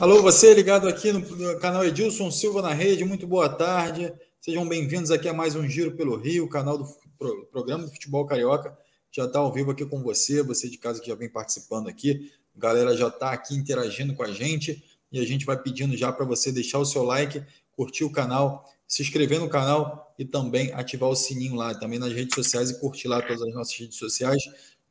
Alô, você ligado aqui no canal Edilson Silva na rede, muito boa tarde. Sejam bem-vindos aqui a mais um Giro pelo Rio, canal do programa do Futebol Carioca. Já está ao vivo aqui com você, você de casa que já vem participando aqui. A galera já está aqui interagindo com a gente e a gente vai pedindo já para você deixar o seu like, curtir o canal, se inscrever no canal e também ativar o sininho lá, também nas redes sociais e curtir lá todas as nossas redes sociais,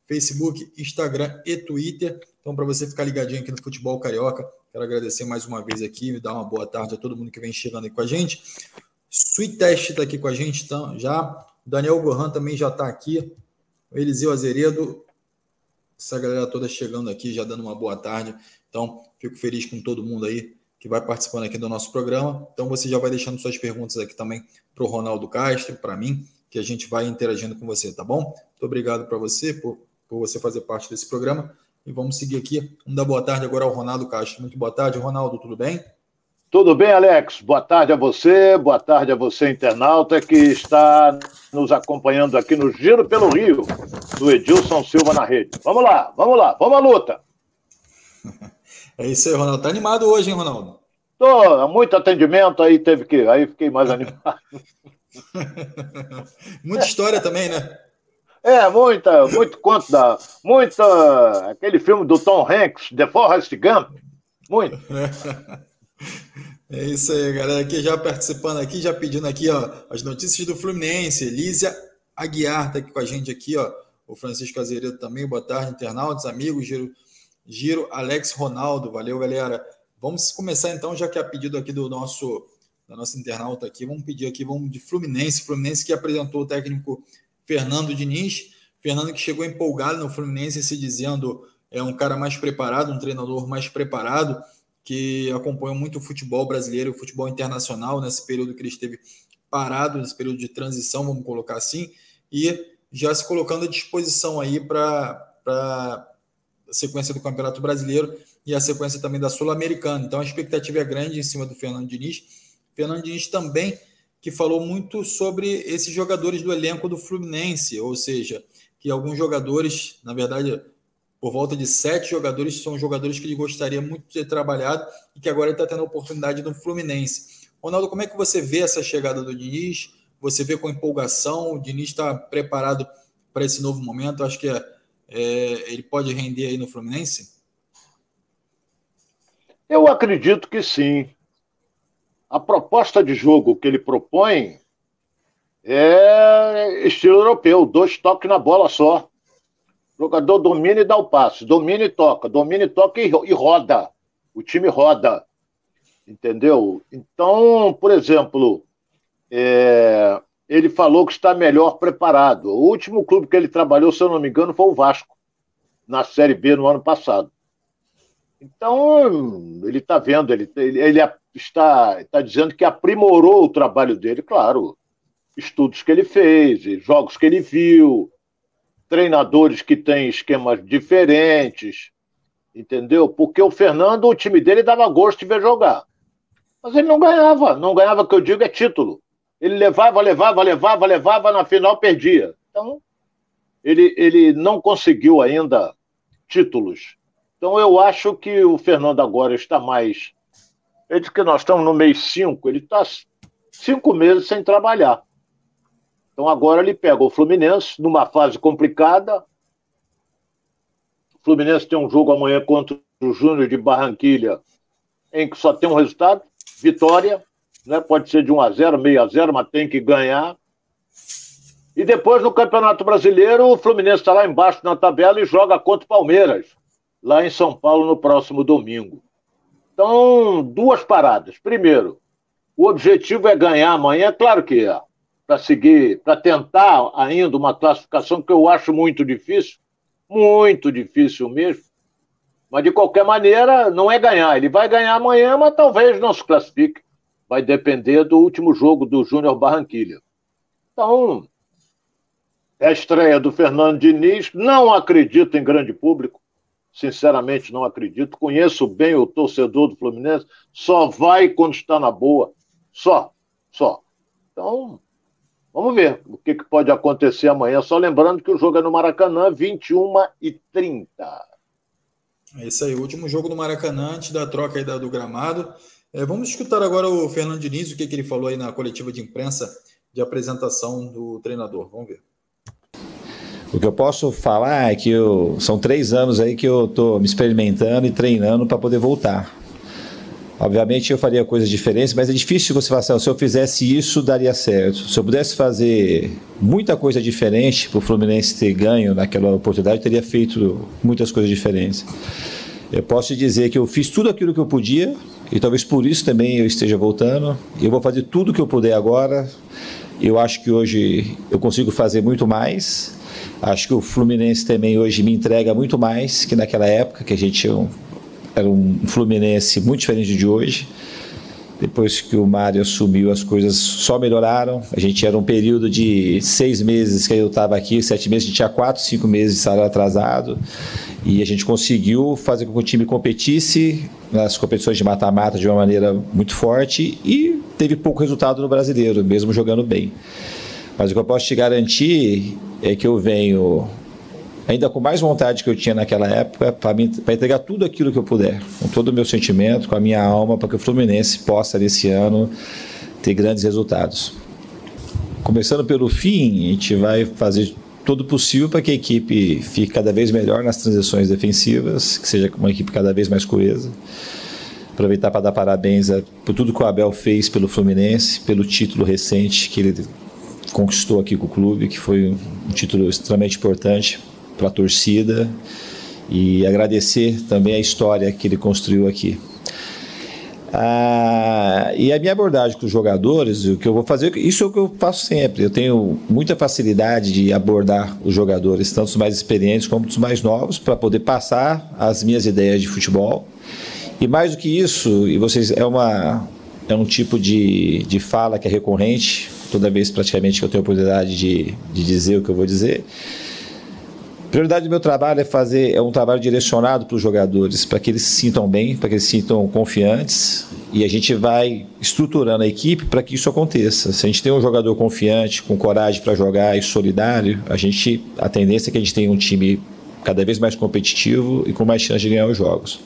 Facebook, Instagram e Twitter. Então, para você ficar ligadinho aqui no Futebol Carioca, quero agradecer mais uma vez aqui e dar uma boa tarde a todo mundo que vem chegando aí com a gente. Sweet Test está aqui com a gente então, já. Daniel Gohan também já está aqui. Eliseu Azeredo, essa galera toda chegando aqui, já dando uma boa tarde. Então, fico feliz com todo mundo aí que vai participando aqui do nosso programa. Então, você já vai deixando suas perguntas aqui também para o Ronaldo Castro, para mim, que a gente vai interagindo com você, tá bom? Muito obrigado para você por, por você fazer parte desse programa. E vamos seguir aqui. Vamos dar boa tarde agora ao Ronaldo Castro. Muito boa tarde, Ronaldo, tudo bem? Tudo bem, Alex? Boa tarde a você, boa tarde a você, internauta, que está nos acompanhando aqui no Giro pelo Rio, do Edilson Silva na rede. Vamos lá, vamos lá, vamos à luta. É isso aí, Ronaldo. Tá animado hoje, hein, Ronaldo? Tô, muito atendimento, aí teve que. Aí fiquei mais animado. Muita história também, né? É, muita, muito conto da. Muita. Aquele filme do Tom Hanks, The Forrest Gump. Muito. É isso aí, galera. Aqui já participando aqui, já pedindo aqui, ó, as notícias do Fluminense. Lízia Aguiar tá aqui com a gente aqui, ó. O Francisco Azeredo também. Boa tarde, internautas, amigos. Giro, Giro Alex Ronaldo. Valeu, galera. Vamos começar então, já que é pedido aqui do nosso da nossa internauta aqui. Vamos pedir aqui, vamos de Fluminense. Fluminense que apresentou o técnico Fernando Diniz. Fernando que chegou empolgado no Fluminense, se dizendo é um cara mais preparado, um treinador mais preparado que acompanham muito o futebol brasileiro, o futebol internacional, nesse período que ele esteve parado, nesse período de transição, vamos colocar assim, e já se colocando à disposição aí para a sequência do Campeonato Brasileiro e a sequência também da Sul-Americana. Então a expectativa é grande em cima do Fernando Diniz. Fernando Diniz também que falou muito sobre esses jogadores do elenco do Fluminense, ou seja, que alguns jogadores, na verdade, por volta de sete jogadores, são jogadores que ele gostaria muito de ter trabalhado e que agora ele está tendo a oportunidade no Fluminense. Ronaldo, como é que você vê essa chegada do Diniz? Você vê com empolgação? O Diniz está preparado para esse novo momento? Acho que é, é, ele pode render aí no Fluminense? Eu acredito que sim. A proposta de jogo que ele propõe é estilo europeu, dois toques na bola só. O jogador domina e dá o passe, domina e toca, domina e toca e, roda. O time roda. Entendeu? Então, por exemplo, é, ele falou que está melhor preparado. O último clube que ele trabalhou, se eu não me engano, foi o Vasco, na Série B no ano passado. Então, ele está vendo, ele, ele, ele está, está dizendo que aprimorou o trabalho dele, claro. Estudos que ele fez, jogos que ele viu, treinadores que têm esquemas diferentes, entendeu? Porque o Fernando, o time dele dava gosto de ver jogar. Mas ele não ganhava, não ganhava, que eu digo é título. Ele levava, levava, levava, levava, na final perdia. Então, ele, ele não conseguiu ainda títulos. Então, eu acho que o Fernando agora está mais. Ele diz que nós estamos no mês 5, ele está cinco meses sem trabalhar. Então agora ele pega o Fluminense numa fase complicada. O Fluminense tem um jogo amanhã contra o Júnior de Barranquilha, em que só tem um resultado, vitória, né? Pode ser de 1 a 0, meio a 0, mas tem que ganhar. E depois no Campeonato Brasileiro, o Fluminense está lá embaixo na tabela e joga contra o Palmeiras, lá em São Paulo no próximo domingo. Então, duas paradas. Primeiro, o objetivo é ganhar amanhã, claro que é para seguir, para tentar ainda uma classificação que eu acho muito difícil, muito difícil mesmo. Mas de qualquer maneira, não é ganhar. Ele vai ganhar amanhã, mas talvez não se classifique. Vai depender do último jogo do Júnior Barranquilha. Então, é a estreia do Fernando Diniz. Não acredito em grande público. Sinceramente, não acredito. Conheço bem o torcedor do Fluminense. Só vai quando está na boa. Só. Só. Então, Vamos ver o que, que, pode acontecer amanhã. Só lembrando que o jogo é no Maracanã, 21 e 30. É isso aí, o último jogo do Maracanã, antes da troca aí do gramado. É, vamos escutar agora o Fernando Diniz, o que, que ele falou aí na coletiva de imprensa de apresentação do treinador. Vamos ver. O que eu posso falar é que eu, são três anos aí que eu estou me experimentando e treinando para poder voltar. Obviamente eu faria coisas diferentes, mas é difícil você falar assim, se eu fizesse isso, daria certo. Se eu pudesse fazer muita coisa diferente para o Fluminense ter ganho naquela oportunidade, eu teria feito muitas coisas diferentes. Eu posso te dizer que eu fiz tudo aquilo que eu podia, e talvez por isso também eu esteja voltando. Eu vou fazer tudo que eu puder agora. Eu acho que hoje eu consigo fazer muito mais. Acho que o Fluminense também hoje me entrega muito mais que naquela época, que a gente era um Fluminense muito diferente de hoje. Depois que o Mário assumiu, as coisas só melhoraram. A gente era um período de seis meses que eu estava aqui, sete meses, a gente tinha quatro, cinco meses de salário atrasado. E a gente conseguiu fazer com que o time competisse nas competições de mata-mata de uma maneira muito forte e teve pouco resultado no brasileiro, mesmo jogando bem. Mas o que eu posso te garantir é que eu venho ainda com mais vontade que eu tinha naquela época para entregar tudo aquilo que eu puder, com todo o meu sentimento, com a minha alma, para que o Fluminense possa nesse ano ter grandes resultados. Começando pelo fim, a gente vai fazer todo possível para que a equipe fique cada vez melhor nas transições defensivas, que seja uma equipe cada vez mais coesa. Aproveitar para dar parabéns por tudo que o Abel fez pelo Fluminense, pelo título recente que ele conquistou aqui com o clube, que foi um título extremamente importante para a torcida e agradecer também a história que ele construiu aqui. Ah, e a minha abordagem com os jogadores, o que eu vou fazer, isso é o que eu faço sempre. Eu tenho muita facilidade de abordar os jogadores, tanto os mais experientes como os mais novos, para poder passar as minhas ideias de futebol. E mais do que isso, e vocês é uma é um tipo de, de fala que é recorrente, toda vez praticamente que eu tenho a oportunidade de, de dizer o que eu vou dizer. Prioridade do meu trabalho é fazer é um trabalho direcionado para os jogadores, para que eles se sintam bem, para que eles se sintam confiantes, e a gente vai estruturando a equipe para que isso aconteça. Se a gente tem um jogador confiante, com coragem para jogar e solidário, a gente a tendência é que a gente tenha um time cada vez mais competitivo e com mais chance de ganhar os jogos.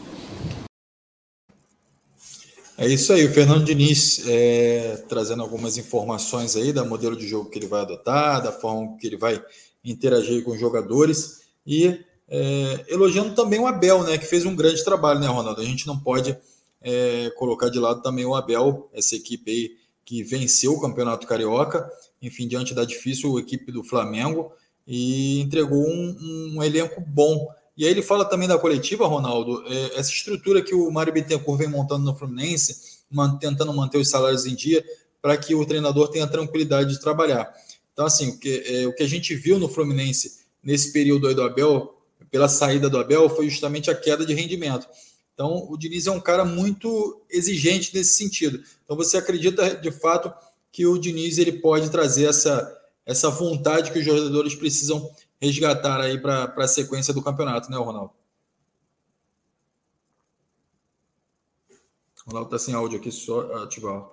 É isso aí, o Fernando Diniz é, trazendo algumas informações aí da modelo de jogo que ele vai adotar, da forma que ele vai interagir com os jogadores e é, elogiando também o Abel, né, que fez um grande trabalho, né, Ronaldo? A gente não pode é, colocar de lado também o Abel, essa equipe aí que venceu o Campeonato Carioca, enfim, diante da difícil equipe do Flamengo e entregou um, um elenco bom. E aí ele fala também da coletiva, Ronaldo, é, essa estrutura que o Mário Bittencourt vem montando no Fluminense, man, tentando manter os salários em dia, para que o treinador tenha tranquilidade de trabalhar. Então, assim, o que, é, o que a gente viu no Fluminense nesse período aí do Abel, pela saída do Abel, foi justamente a queda de rendimento. Então, o Diniz é um cara muito exigente nesse sentido. Então, você acredita de fato que o Diniz ele pode trazer essa, essa vontade que os jogadores precisam resgatar aí para a sequência do campeonato, né, Ronaldo? O Ronaldo está sem áudio aqui, só ativar.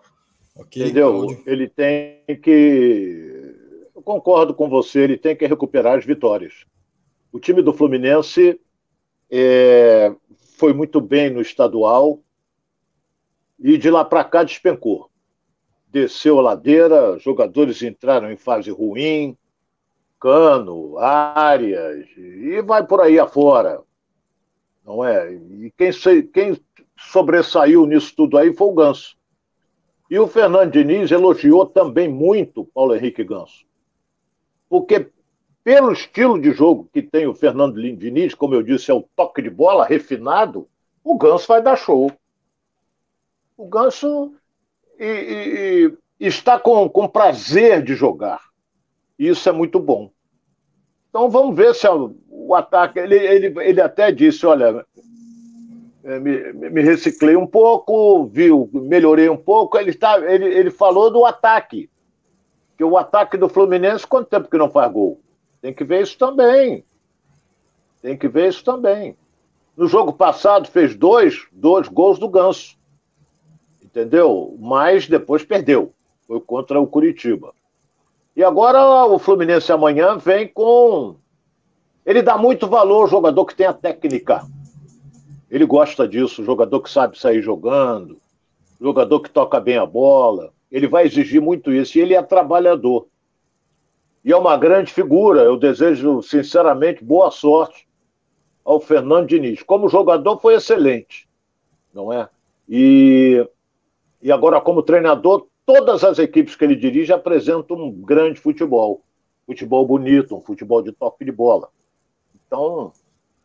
Ok. Entendeu? Ele tem que eu concordo com você, ele tem que recuperar as vitórias. O time do Fluminense é, foi muito bem no estadual e de lá para cá despencou. Desceu a ladeira, jogadores entraram em fase ruim, Cano, Arias, e vai por aí afora. Não é? E quem, quem sobressaiu nisso tudo aí foi o Ganso. E o Fernando Diniz elogiou também muito Paulo Henrique Ganso porque pelo estilo de jogo que tem o Fernando Diniz, como eu disse, é o toque de bola refinado, o Ganso vai dar show. O Ganso e, e, e está com, com prazer de jogar. Isso é muito bom. Então vamos ver se o ataque. Ele, ele, ele até disse: olha, é, me, me reciclei um pouco, viu, melhorei um pouco. Ele, está, ele, ele falou do ataque. Que o ataque do Fluminense, quanto tempo que não faz gol? Tem que ver isso também. Tem que ver isso também. No jogo passado fez dois, dois gols do Ganso. Entendeu? Mas depois perdeu. Foi contra o Curitiba. E agora o Fluminense amanhã vem com. Ele dá muito valor ao jogador que tem a técnica. Ele gosta disso, jogador que sabe sair jogando, jogador que toca bem a bola. Ele vai exigir muito isso. E ele é trabalhador. E é uma grande figura. Eu desejo, sinceramente, boa sorte ao Fernando Diniz. Como jogador, foi excelente, não é? E, e agora, como treinador, todas as equipes que ele dirige apresentam um grande futebol. Futebol bonito, um futebol de toque de bola. Então,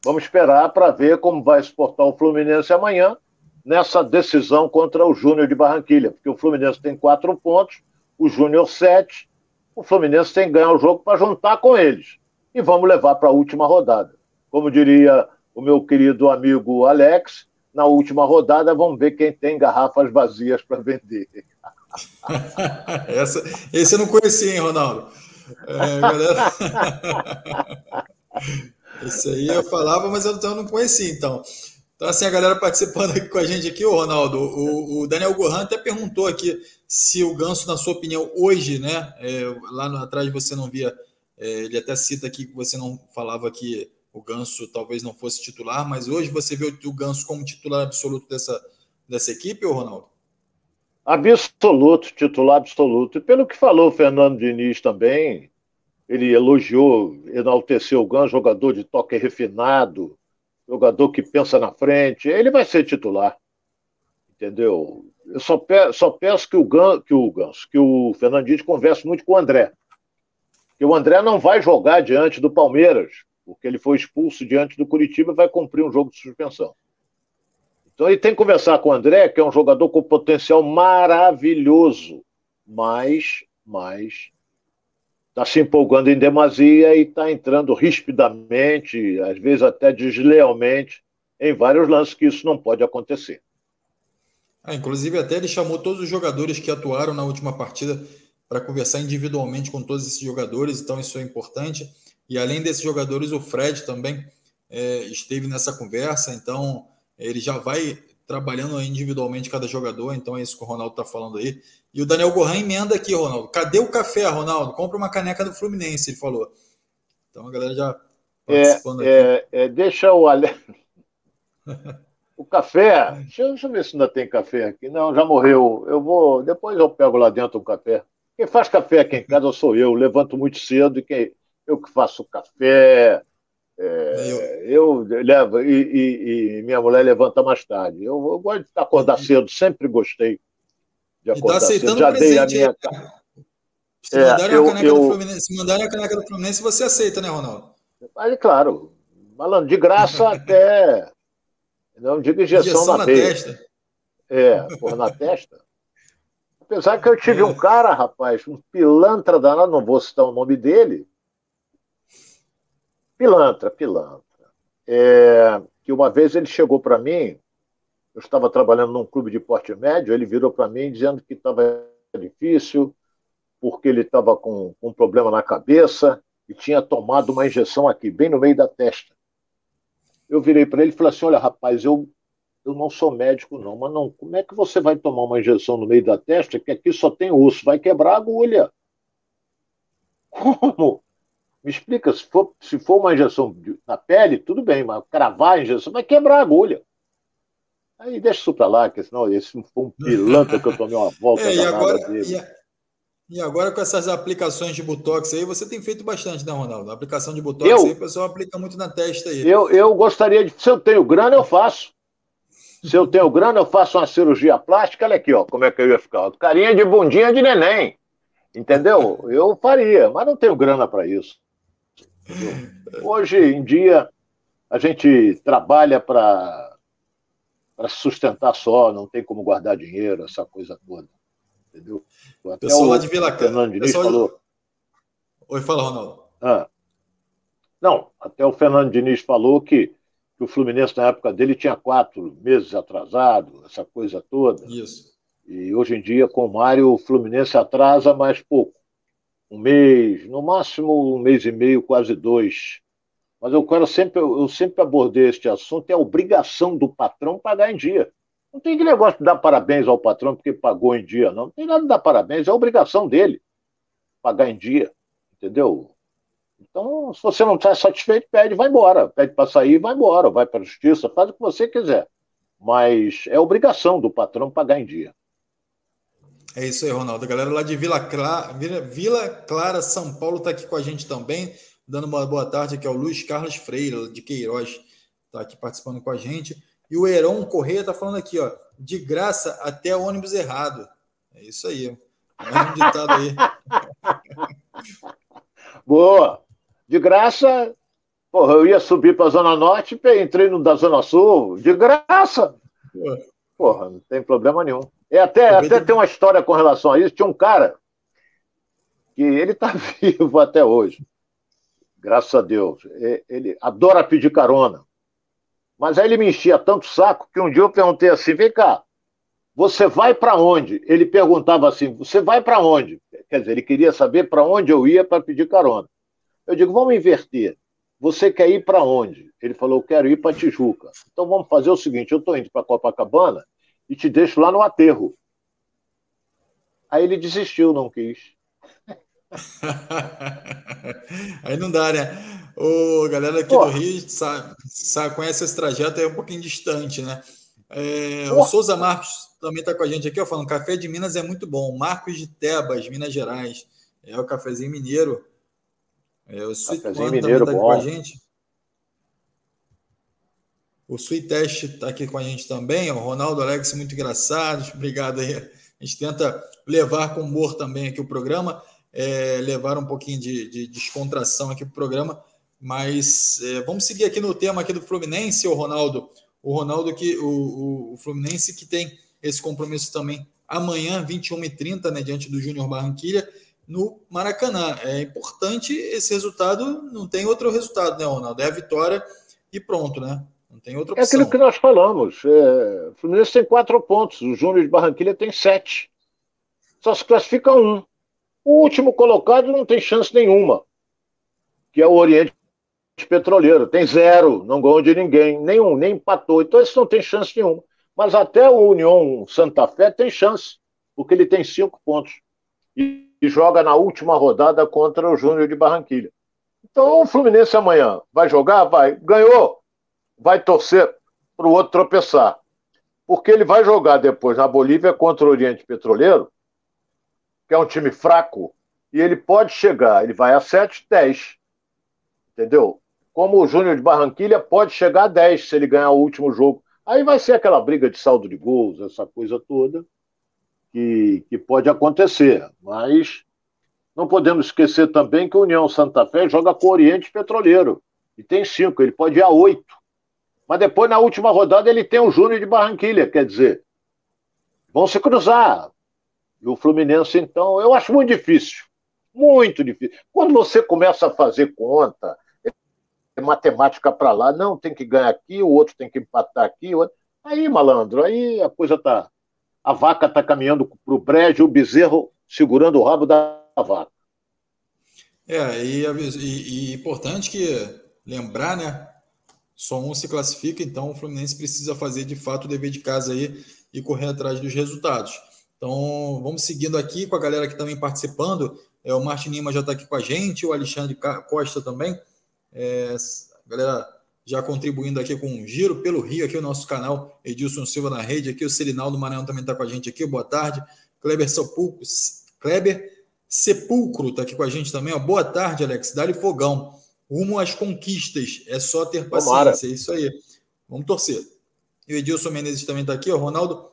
vamos esperar para ver como vai se portar o Fluminense amanhã nessa decisão contra o Júnior de Barranquilha, porque o Fluminense tem quatro pontos, o Júnior sete, o Fluminense tem que ganhar o jogo para juntar com eles. E vamos levar para a última rodada. Como diria o meu querido amigo Alex, na última rodada vamos ver quem tem garrafas vazias para vender. Essa, esse eu não conhecia, hein, Ronaldo? É, galera... esse aí eu falava, mas eu não conhecia, então. Então, assim, a galera participando aqui com a gente aqui, o Ronaldo, o, o Daniel Gohan até perguntou aqui se o Ganso, na sua opinião, hoje, né? É, lá no, atrás você não via, é, ele até cita aqui que você não falava que o Ganso talvez não fosse titular, mas hoje você vê o, o Ganso como titular absoluto dessa, dessa equipe, ou Ronaldo? Absoluto, titular absoluto. E pelo que falou o Fernando Diniz também, ele elogiou, enalteceu o Ganso, jogador de toque refinado, jogador que pensa na frente, ele vai ser titular. Entendeu? Eu só, pe só peço que o, Gan, que o Ganso, que o Fernandinho converse muito com o André. Que o André não vai jogar diante do Palmeiras, porque ele foi expulso diante do Curitiba e vai cumprir um jogo de suspensão. Então ele tem que conversar com o André, que é um jogador com potencial maravilhoso, mas, mas está se empolgando em demasia e está entrando rispidamente, às vezes até deslealmente, em vários lances que isso não pode acontecer. Ah, inclusive, até ele chamou todos os jogadores que atuaram na última partida para conversar individualmente com todos esses jogadores, então isso é importante. E além desses jogadores, o Fred também é, esteve nessa conversa, então ele já vai trabalhando individualmente cada jogador, então é isso que o Ronaldo está falando aí. E o Daniel Gohan emenda aqui, Ronaldo. Cadê o café, Ronaldo? Compra uma caneca do Fluminense, ele falou. Então a galera já participando é, aqui. É, é, deixa o Ale... o café. Deixa eu, deixa eu ver se ainda tem café aqui. Não, já morreu. Eu vou. Depois eu pego lá dentro o café. Quem faz café aqui em casa sou eu. Levanto muito cedo e quem, eu que faço café, é, eu... eu levo, e, e, e, minha mulher levanta mais tarde. Eu, eu gosto de acordar cedo, sempre gostei de tá acordar tá cedo. Já dei a minha. Se, é, eu, a caneca eu... do Fluminense, se mandarem a caneca do Fluminense, você aceita, né, Ronaldo? Aí, claro, malandro, de graça até. Não digo injeção, injeção na, na testa. É, por na testa. Apesar que eu tive é. um cara, rapaz, um pilantra danado, não vou citar o nome dele, Pilantra, pilantra. É, que uma vez ele chegou para mim, eu estava trabalhando num clube de porte médio, ele virou para mim dizendo que estava difícil, porque ele estava com, com um problema na cabeça e tinha tomado uma injeção aqui, bem no meio da testa. Eu virei para ele e falei assim: Olha, rapaz, eu, eu não sou médico, não, mas não, como é que você vai tomar uma injeção no meio da testa que aqui só tem osso? Vai quebrar a agulha. Como? Me explica, se for, se for uma injeção na pele, tudo bem, mas cravar a injeção vai quebrar a agulha. Aí deixa isso para lá, que senão esse foi um pilantra que eu tomei uma volta é, e agora, e, e, agora com essas aplicações de Botox aí, você tem feito bastante, né, Ronaldo? A aplicação de Botox eu, aí, o pessoal aplica muito na testa aí. Eu, eu gostaria de. Se eu tenho grana, eu faço. Se eu tenho grana, eu faço uma cirurgia plástica. Olha aqui, ó, como é que eu ia ficar. Carinha de bundinha de neném. Entendeu? Eu faria, mas não tenho grana para isso. Hoje em dia, a gente trabalha para sustentar só, não tem como guardar dinheiro, essa coisa toda. Entendeu? Até Pessoal lá de Vila Fernando Diniz Pessoal... falou. Oi, fala, Ronaldo. Ah. Não, até o Fernando Diniz falou que, que o Fluminense, na época dele, tinha quatro meses atrasado, essa coisa toda. Isso. E hoje em dia, com o Mário, o Fluminense atrasa mais pouco um mês, no máximo um mês e meio, quase dois. Mas eu quero sempre, eu sempre abordei este assunto, é a obrigação do patrão pagar em dia. Não tem que negócio de dar parabéns ao patrão porque pagou em dia, não. Não tem nada de dar parabéns, é a obrigação dele pagar em dia, entendeu? Então, se você não está satisfeito, pede, vai embora. Pede para sair, vai embora. Vai para a justiça, faz o que você quiser. Mas é obrigação do patrão pagar em dia. É isso aí, Ronaldo. A galera lá de Vila Clara, Vila Clara, São Paulo, está aqui com a gente também, dando uma boa tarde aqui ao Luiz Carlos Freire, de Queiroz, está aqui participando com a gente. E o Heron Correia está falando aqui, ó, de graça até ônibus errado. É isso aí. Mais um ditado aí. Boa. De graça, porra, eu ia subir para a Zona Norte, entrei no da Zona Sul, de graça. Porra, não tem problema nenhum. E até, até tem uma história com relação a isso. Tinha um cara que ele está vivo até hoje. Graças a Deus. Ele adora pedir carona. Mas aí ele me enchia tanto saco que um dia eu perguntei assim: vem cá, você vai para onde? Ele perguntava assim: você vai para onde? Quer dizer, ele queria saber para onde eu ia para pedir carona. Eu digo: vamos inverter. Você quer ir para onde? Ele falou: eu quero ir para Tijuca. Então vamos fazer o seguinte: eu estou indo para Copacabana e te deixo lá no aterro. Aí ele desistiu, não quis. Aí não dá, né? O galera aqui Pô. do Rio sabe, sabe, conhece esse trajeto, é um pouquinho distante, né? É, o Souza Marcos também está com a gente aqui, ó, falando: café de Minas é muito bom. Marcos de Tebas, Minas Gerais. É o cafezinho mineiro. É, o mineiro também está aqui com a gente. O Test está aqui com a gente também. O Ronaldo Alex, muito engraçado. Obrigado aí. A gente tenta levar com humor também aqui o programa é, levar um pouquinho de, de descontração aqui para o programa. Mas é, vamos seguir aqui no tema aqui do Fluminense, o Ronaldo. O Ronaldo que o, o, o Fluminense que tem esse compromisso também amanhã, 21h30, né, diante do Júnior Barranquilha, no Maracanã. É importante esse resultado, não tem outro resultado, né, Ronaldo? É a vitória e pronto, né? Não tem outra opção. É aquilo que nós falamos. É, o Fluminense tem quatro pontos, o Júnior de Barranquilha tem sete. Só se classifica um. O último colocado não tem chance nenhuma, que é o Oriente Petroleiro. Tem zero, não ganhou de ninguém, nenhum, nem empatou. Então esse não tem chance nenhuma. Mas até o União Santa Fé tem chance, porque ele tem cinco pontos. E, e joga na última rodada contra o Júnior de Barranquilha. Então o Fluminense amanhã vai jogar? Vai. Ganhou? Vai torcer para o outro tropeçar. Porque ele vai jogar depois na Bolívia contra o Oriente Petroleiro que é um time fraco, e ele pode chegar, ele vai a 7, 10. Entendeu? Como o Júnior de Barranquilha pode chegar a 10 se ele ganhar o último jogo. Aí vai ser aquela briga de saldo de gols, essa coisa toda, que, que pode acontecer. Mas não podemos esquecer também que o União Santa Fé joga com o Oriente Petroleiro. E tem cinco, ele pode ir a oito. Mas depois, na última rodada, ele tem o Júnior de Barranquilha, quer dizer, vão se cruzar. E o Fluminense, então, eu acho muito difícil. Muito difícil. Quando você começa a fazer conta, é matemática para lá, não, tem que ganhar aqui, o outro tem que empatar aqui. Aí, malandro, aí a coisa tá. A vaca tá caminhando para o brejo, o bezerro segurando o rabo da vaca. É, e, e, e importante que lembrar, né? Só um se classifica, então o Fluminense precisa fazer de fato o dever de casa aí e correr atrás dos resultados. Então, vamos seguindo aqui com a galera que também participando. É, o Martin Lima já está aqui com a gente, o Alexandre Costa também. É, a galera já contribuindo aqui com um giro pelo Rio, aqui o nosso canal, Edilson Silva na rede, aqui o Serinaldo Maranhão também está com a gente aqui, boa tarde. Kleber Sepulcro, Kleber Sepulcro está aqui com a gente também, ó. boa tarde, Alex, dá-lhe fogão. Rumo às conquistas, é só ter paciência, Tomara. é isso aí. Vamos torcer. E o Edilson Menezes também está aqui, ó. Ronaldo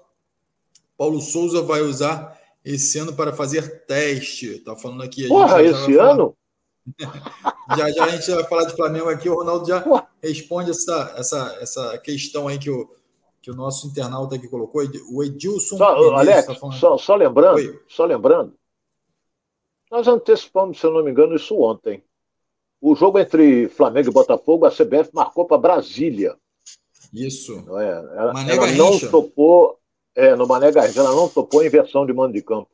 Paulo Souza vai usar esse ano para fazer teste. Tá falando aqui. Porra, esse ano? já já a gente vai falar de Flamengo aqui. O Ronaldo já Porra. responde essa, essa, essa questão aí que o, que o nosso internauta aqui colocou. O Edilson. Só, Menezes, Alex, tá só, só lembrando, Oi. só lembrando, nós antecipamos, se eu não me engano, isso ontem. O jogo entre Flamengo e Botafogo, a CBF marcou para Brasília. Isso. Não é? Ela, ela não topou é, no Mané Garrincha, ela não topou inversão de mando de campo.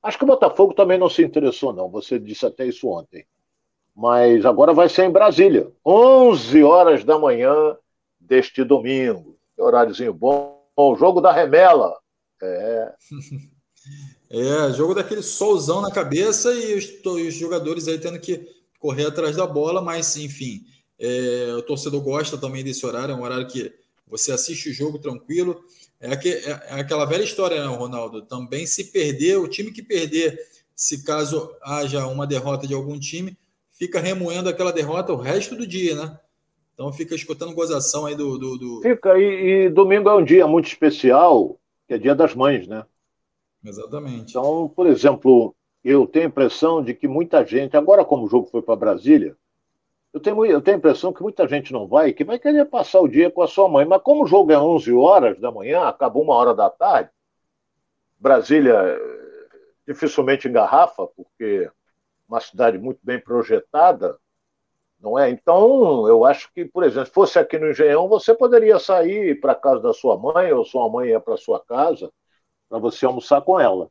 Acho que o Botafogo também não se interessou, não. Você disse até isso ontem. Mas agora vai ser em Brasília, 11 horas da manhã deste domingo. Que horáriozinho bom. O jogo da remela. É. É, jogo daquele solzão na cabeça e os, os jogadores aí tendo que correr atrás da bola, mas enfim, é, o torcedor gosta também desse horário, é um horário que você assiste o jogo tranquilo. É, que, é, é aquela velha história, né, Ronaldo? Também se perder, o time que perder, se caso haja uma derrota de algum time, fica remoendo aquela derrota o resto do dia, né? Então fica escutando gozação aí do. do, do... Fica, e, e, domingo é um dia muito especial, que é dia das mães, né? Exatamente. Então, por exemplo, eu tenho a impressão de que muita gente, agora como o jogo foi para Brasília, eu tenho, eu tenho a impressão que muita gente não vai, que vai querer passar o dia com a sua mãe. Mas como o jogo é 11 horas da manhã, acabou uma hora da tarde, Brasília eh, dificilmente engarrafa, porque é uma cidade muito bem projetada, não é? Então, eu acho que, por exemplo, se fosse aqui no Engenhão, você poderia sair para casa da sua mãe, ou sua mãe ia para sua casa, para você almoçar com ela.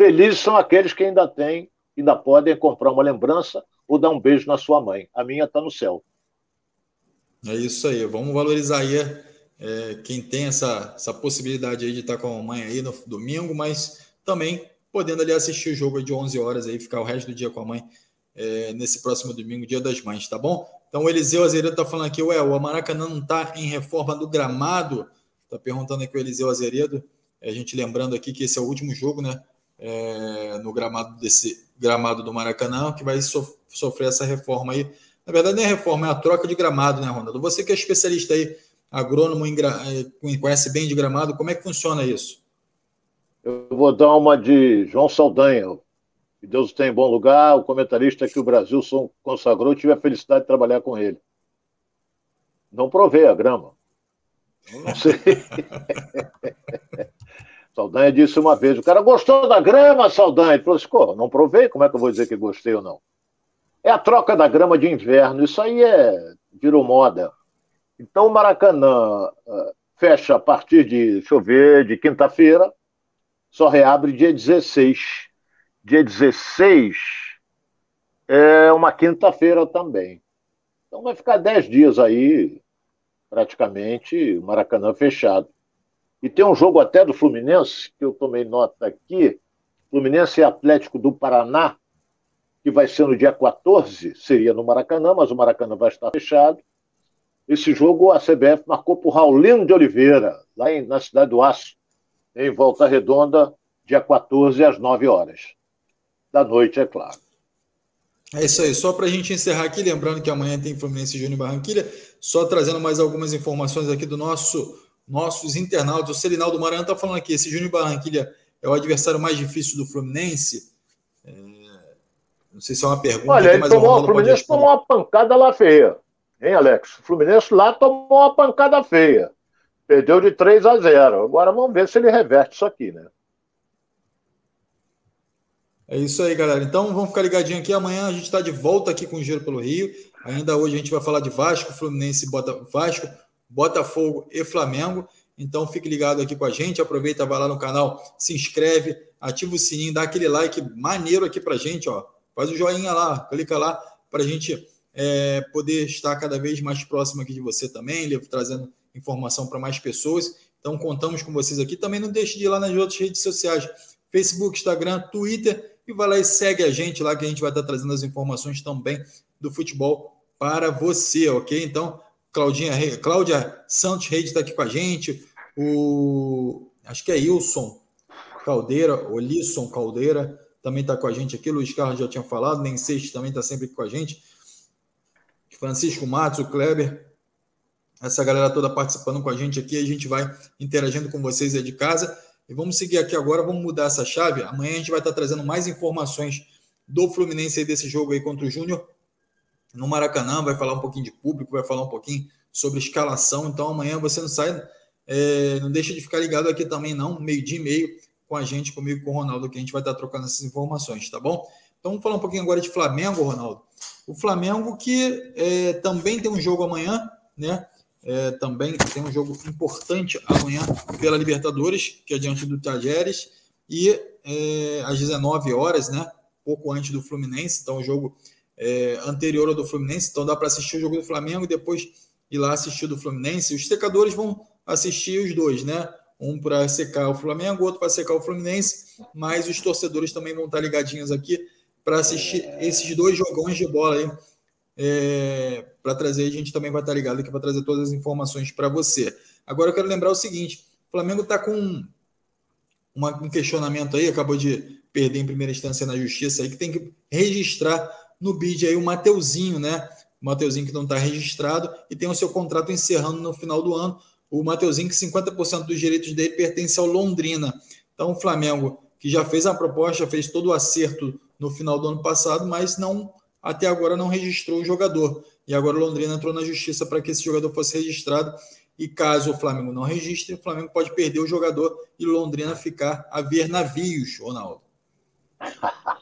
Felizes são aqueles que ainda têm, ainda podem comprar uma lembrança ou dar um beijo na sua mãe. A minha está no céu. É isso aí. Vamos valorizar aí é, quem tem essa, essa possibilidade aí de estar com a mãe aí no domingo, mas também podendo ali assistir o jogo de 11 horas aí, ficar o resto do dia com a mãe é, nesse próximo domingo, dia das mães, tá bom? Então o Eliseu Azeredo está falando aqui, ué, o Maracanã não está em reforma do gramado? Está perguntando aqui o Eliseu Azeredo. A gente lembrando aqui que esse é o último jogo, né? É, no gramado desse gramado do Maracanã, que vai so, sofrer essa reforma aí. Na verdade, nem é reforma, é a troca de gramado, né, Ronaldo? Você que é especialista aí, agrônomo, eh, conhece bem de gramado, como é que funciona isso? Eu vou dar uma de João Saldanha. Que Deus tem em bom lugar, o comentarista que o Brasil consagrou, tive a felicidade de trabalhar com ele. Não provei a grama. Não sei. Saldanha disse uma vez: o cara gostou da grama, Saldanha. Ele falou assim: não provei, como é que eu vou dizer que gostei ou não? É a troca da grama de inverno, isso aí é virou moda. Então o Maracanã uh, fecha a partir de, deixa eu ver, de quinta-feira, só reabre dia 16. Dia 16 é uma quinta-feira também. Então vai ficar 10 dias aí, praticamente, o Maracanã fechado. E tem um jogo até do Fluminense, que eu tomei nota aqui, Fluminense e Atlético do Paraná, que vai ser no dia 14, seria no Maracanã, mas o Maracanã vai estar fechado. Esse jogo a CBF marcou por Raulino de Oliveira, lá em, na cidade do Aço, em Volta Redonda, dia 14 às 9 horas da noite, é claro. É isso aí, só para a gente encerrar aqui, lembrando que amanhã tem Fluminense Júnior Barranquilha, só trazendo mais algumas informações aqui do nosso nossos internautas. O Serinaldo Maranhão está falando aqui, esse Júnior Barranquilha é o adversário mais difícil do Fluminense? É... Não sei se é uma pergunta. Olha, ele tomou, o Fluminense tomou uma pancada lá feia. Hein, Alex? O Fluminense lá tomou uma pancada feia. Perdeu de 3 a 0. Agora vamos ver se ele reverte isso aqui, né? É isso aí, galera. Então vamos ficar ligadinho aqui. Amanhã a gente está de volta aqui com o Giro pelo Rio. Ainda hoje a gente vai falar de Vasco, Fluminense, Bota... Vasco, Botafogo e Flamengo. Então fique ligado aqui com a gente, aproveita, vai lá no canal, se inscreve, ativa o sininho, dá aquele like maneiro aqui pra gente, ó. Faz o joinha lá, clica lá para a gente é, poder estar cada vez mais próximo aqui de você também, trazendo informação para mais pessoas. Então contamos com vocês aqui. Também não deixe de ir lá nas outras redes sociais, Facebook, Instagram, Twitter, e vai lá e segue a gente lá que a gente vai estar trazendo as informações também do futebol para você, ok? Então, Claudinha, Cláudia Santos Reis está aqui com a gente, o acho que é Wilson Caldeira, o Lisson Caldeira também está com a gente aqui, Luiz Carlos já tinha falado, Nem Seixas também está sempre com a gente, Francisco Matos, o Kleber, essa galera toda participando com a gente aqui, a gente vai interagindo com vocês aí de casa, e vamos seguir aqui agora, vamos mudar essa chave, amanhã a gente vai estar trazendo mais informações do Fluminense aí desse jogo aí contra o Júnior, no Maracanã, vai falar um pouquinho de público, vai falar um pouquinho sobre escalação. Então amanhã você não sai, é, não deixa de ficar ligado aqui também, não, meio dia e meio, com a gente, comigo, com o Ronaldo, que a gente vai estar trocando essas informações, tá bom? Então vamos falar um pouquinho agora de Flamengo, Ronaldo. O Flamengo que é, também tem um jogo amanhã, né? É, também tem um jogo importante amanhã pela Libertadores, que é diante do Tajeres, e é, às 19 horas, né? Pouco antes do Fluminense, então o jogo é, anterior ao do Fluminense, então dá para assistir o jogo do Flamengo e depois ir lá assistir o do Fluminense. Os secadores vão assistir os dois, né? Um para secar o Flamengo, outro para secar o Fluminense, mas os torcedores também vão estar ligadinhos aqui para assistir esses dois jogões de bola aí é, para trazer. A gente também vai estar ligado aqui para trazer todas as informações para você. Agora eu quero lembrar o seguinte: o Flamengo está com um questionamento aí, acabou de perder em primeira instância na justiça aí, que tem que registrar no BID aí o Mateuzinho, né? O Mateuzinho que não está registrado e tem o seu contrato encerrando no final do ano. O Mateuzinho, que 50% dos direitos dele pertence ao Londrina. Então, o Flamengo, que já fez a proposta, fez todo o acerto no final do ano passado, mas não até agora não registrou o jogador. E agora o Londrina entrou na justiça para que esse jogador fosse registrado. E caso o Flamengo não registre, o Flamengo pode perder o jogador e Londrina ficar a ver navios, Ronaldo.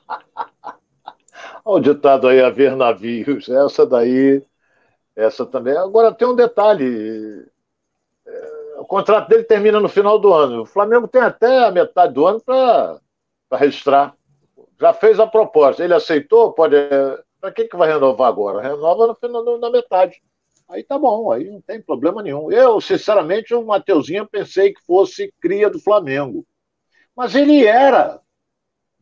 O ditado aí, a ver navios. Essa daí, essa também. Agora tem um detalhe. É, o contrato dele termina no final do ano. O Flamengo tem até a metade do ano para registrar. Já fez a proposta. Ele aceitou? Pode. Para que, que vai renovar agora? Renova no final, na metade. Aí tá bom, aí não tem problema nenhum. Eu, sinceramente, o Mateuzinho pensei que fosse cria do Flamengo. Mas ele era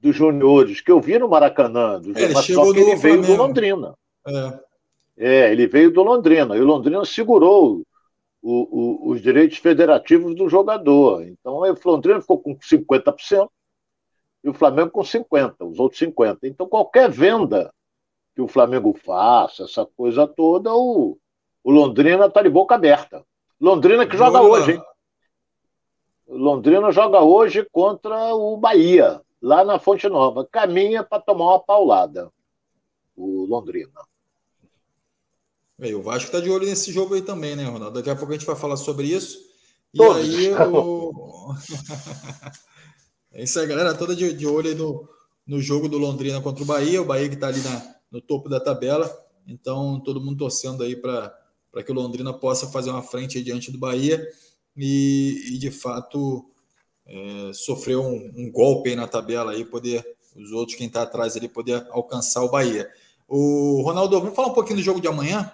dos juniores, que eu vi no Maracanã, do, é, mas só que ele veio do Londrina. É. é. ele veio do Londrina. E o Londrina segurou o, o, os direitos federativos do jogador. Então, o Londrina ficou com 50% e o Flamengo com 50%, os outros 50%. Então, qualquer venda que o Flamengo faça, essa coisa toda, o, o Londrina está de boca aberta. Londrina que joga hoje, hein? Londrina joga hoje contra o Bahia, lá na Fonte Nova. Caminha para tomar uma paulada, o Londrina. E o Vasco está de olho nesse jogo aí também, né, Ronaldo? Daqui a pouco a gente vai falar sobre isso. E Todos. aí o. é isso aí, galera, toda de, de olho aí no, no jogo do Londrina contra o Bahia. O Bahia que está ali na, no topo da tabela. Então, todo mundo torcendo aí para para que o Londrina possa fazer uma frente diante do Bahia e, e de fato é, sofrer um, um, golpe aí na tabela aí, poder os outros quem está atrás ali poder alcançar o Bahia. O Ronaldo, vamos falar um pouquinho do jogo de amanhã.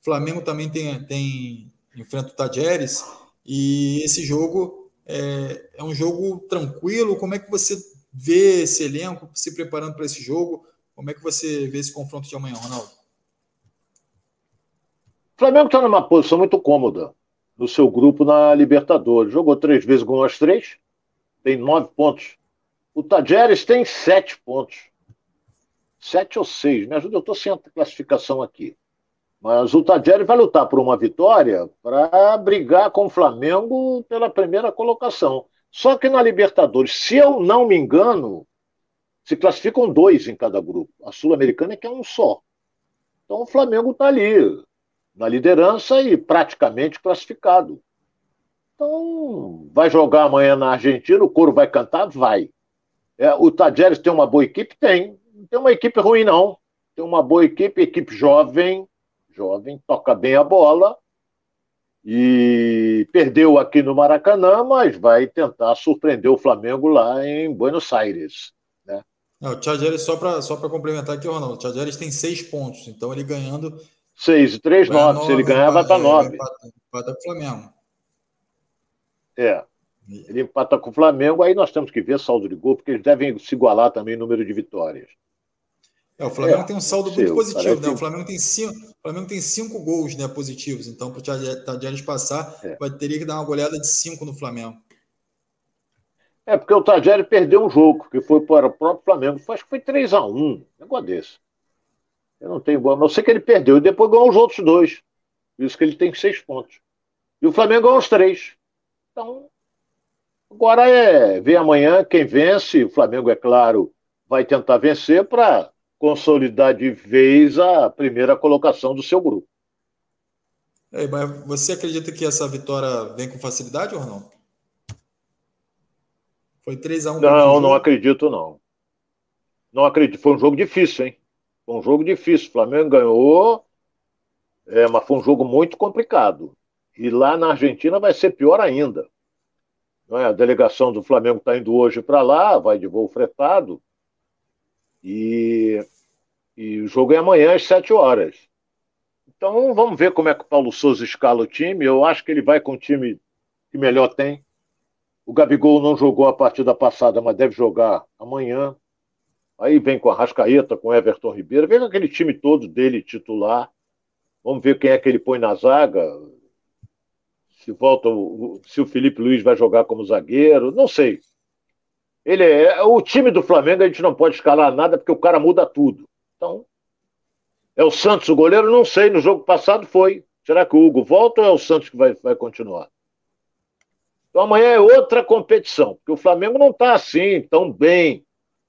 O Flamengo também tem, tem enfrenta o Tajeres e esse jogo é, é um jogo tranquilo. Como é que você vê esse elenco se preparando para esse jogo? Como é que você vê esse confronto de amanhã, Ronaldo? O Flamengo está numa posição muito cômoda no seu grupo na Libertadores. Jogou três vezes, ganhou as três, tem nove pontos. O Tajeres tem sete pontos. Sete ou seis, me ajuda, eu estou sem a classificação aqui. Mas o Tajeres vai lutar por uma vitória para brigar com o Flamengo pela primeira colocação. Só que na Libertadores, se eu não me engano, se classificam dois em cada grupo. A Sul-Americana é que é um só. Então o Flamengo está ali, na liderança e praticamente classificado. Então, vai jogar amanhã na Argentina, o coro vai cantar? Vai. É, o Tadjeres tem uma boa equipe? Tem. Não tem uma equipe ruim, não. Tem uma boa equipe, equipe jovem, jovem, toca bem a bola. E perdeu aqui no Maracanã, mas vai tentar surpreender o Flamengo lá em Buenos Aires. Né? Não, o Tadjeres, só para só complementar aqui, Ronaldo, o Tadjeres tem seis pontos, então ele ganhando 6 e 3, 9. Se ele ganhar, vai para 9. Empata com o Flamengo. É. Ele empata com o Flamengo, aí nós temos que ver saldo de gol, porque eles devem se igualar também no número de vitórias. É, o Flamengo é, tem um saldo muito positivo, né? O Flamengo tem cinco, Flamengo tem cinco gols né, positivos, então para o Tadieres passar, é. vai teria que dar uma goleada de cinco no Flamengo. É, porque o Tadieres perdeu um jogo, que foi para o próprio Flamengo. Acho que foi 3x1, um negócio desse. Eu não tenho boa, mas eu sei que ele perdeu e depois ganhou os outros dois. Por isso que ele tem seis pontos. E o Flamengo ganhou os três. Então, agora é ver amanhã quem vence. O Flamengo, é claro, vai tentar vencer para consolidar de vez a primeira colocação do seu grupo. É, mas você acredita que essa vitória vem com facilidade ou não? Foi 3x1. Não, não acredito, não. Não acredito. Foi um jogo difícil, hein? Foi um jogo difícil. O Flamengo ganhou, é, mas foi um jogo muito complicado. E lá na Argentina vai ser pior ainda. É? A delegação do Flamengo está indo hoje para lá, vai de voo fretado. E, e o jogo é amanhã às 7 horas. Então vamos ver como é que o Paulo Souza escala o time. Eu acho que ele vai com o time que melhor tem. O Gabigol não jogou a partida passada, mas deve jogar amanhã. Aí vem com a Rascaeta, com Everton Ribeiro, vem com aquele time todo dele titular. Vamos ver quem é que ele põe na zaga. Se volta, se o Felipe Luiz vai jogar como zagueiro, não sei. Ele é o time do Flamengo, a gente não pode escalar nada porque o cara muda tudo. Então, é o Santos o goleiro? Não sei. No jogo passado foi. Será que o Hugo volta ou é o Santos que vai, vai continuar? Então amanhã é outra competição, porque o Flamengo não está assim tão bem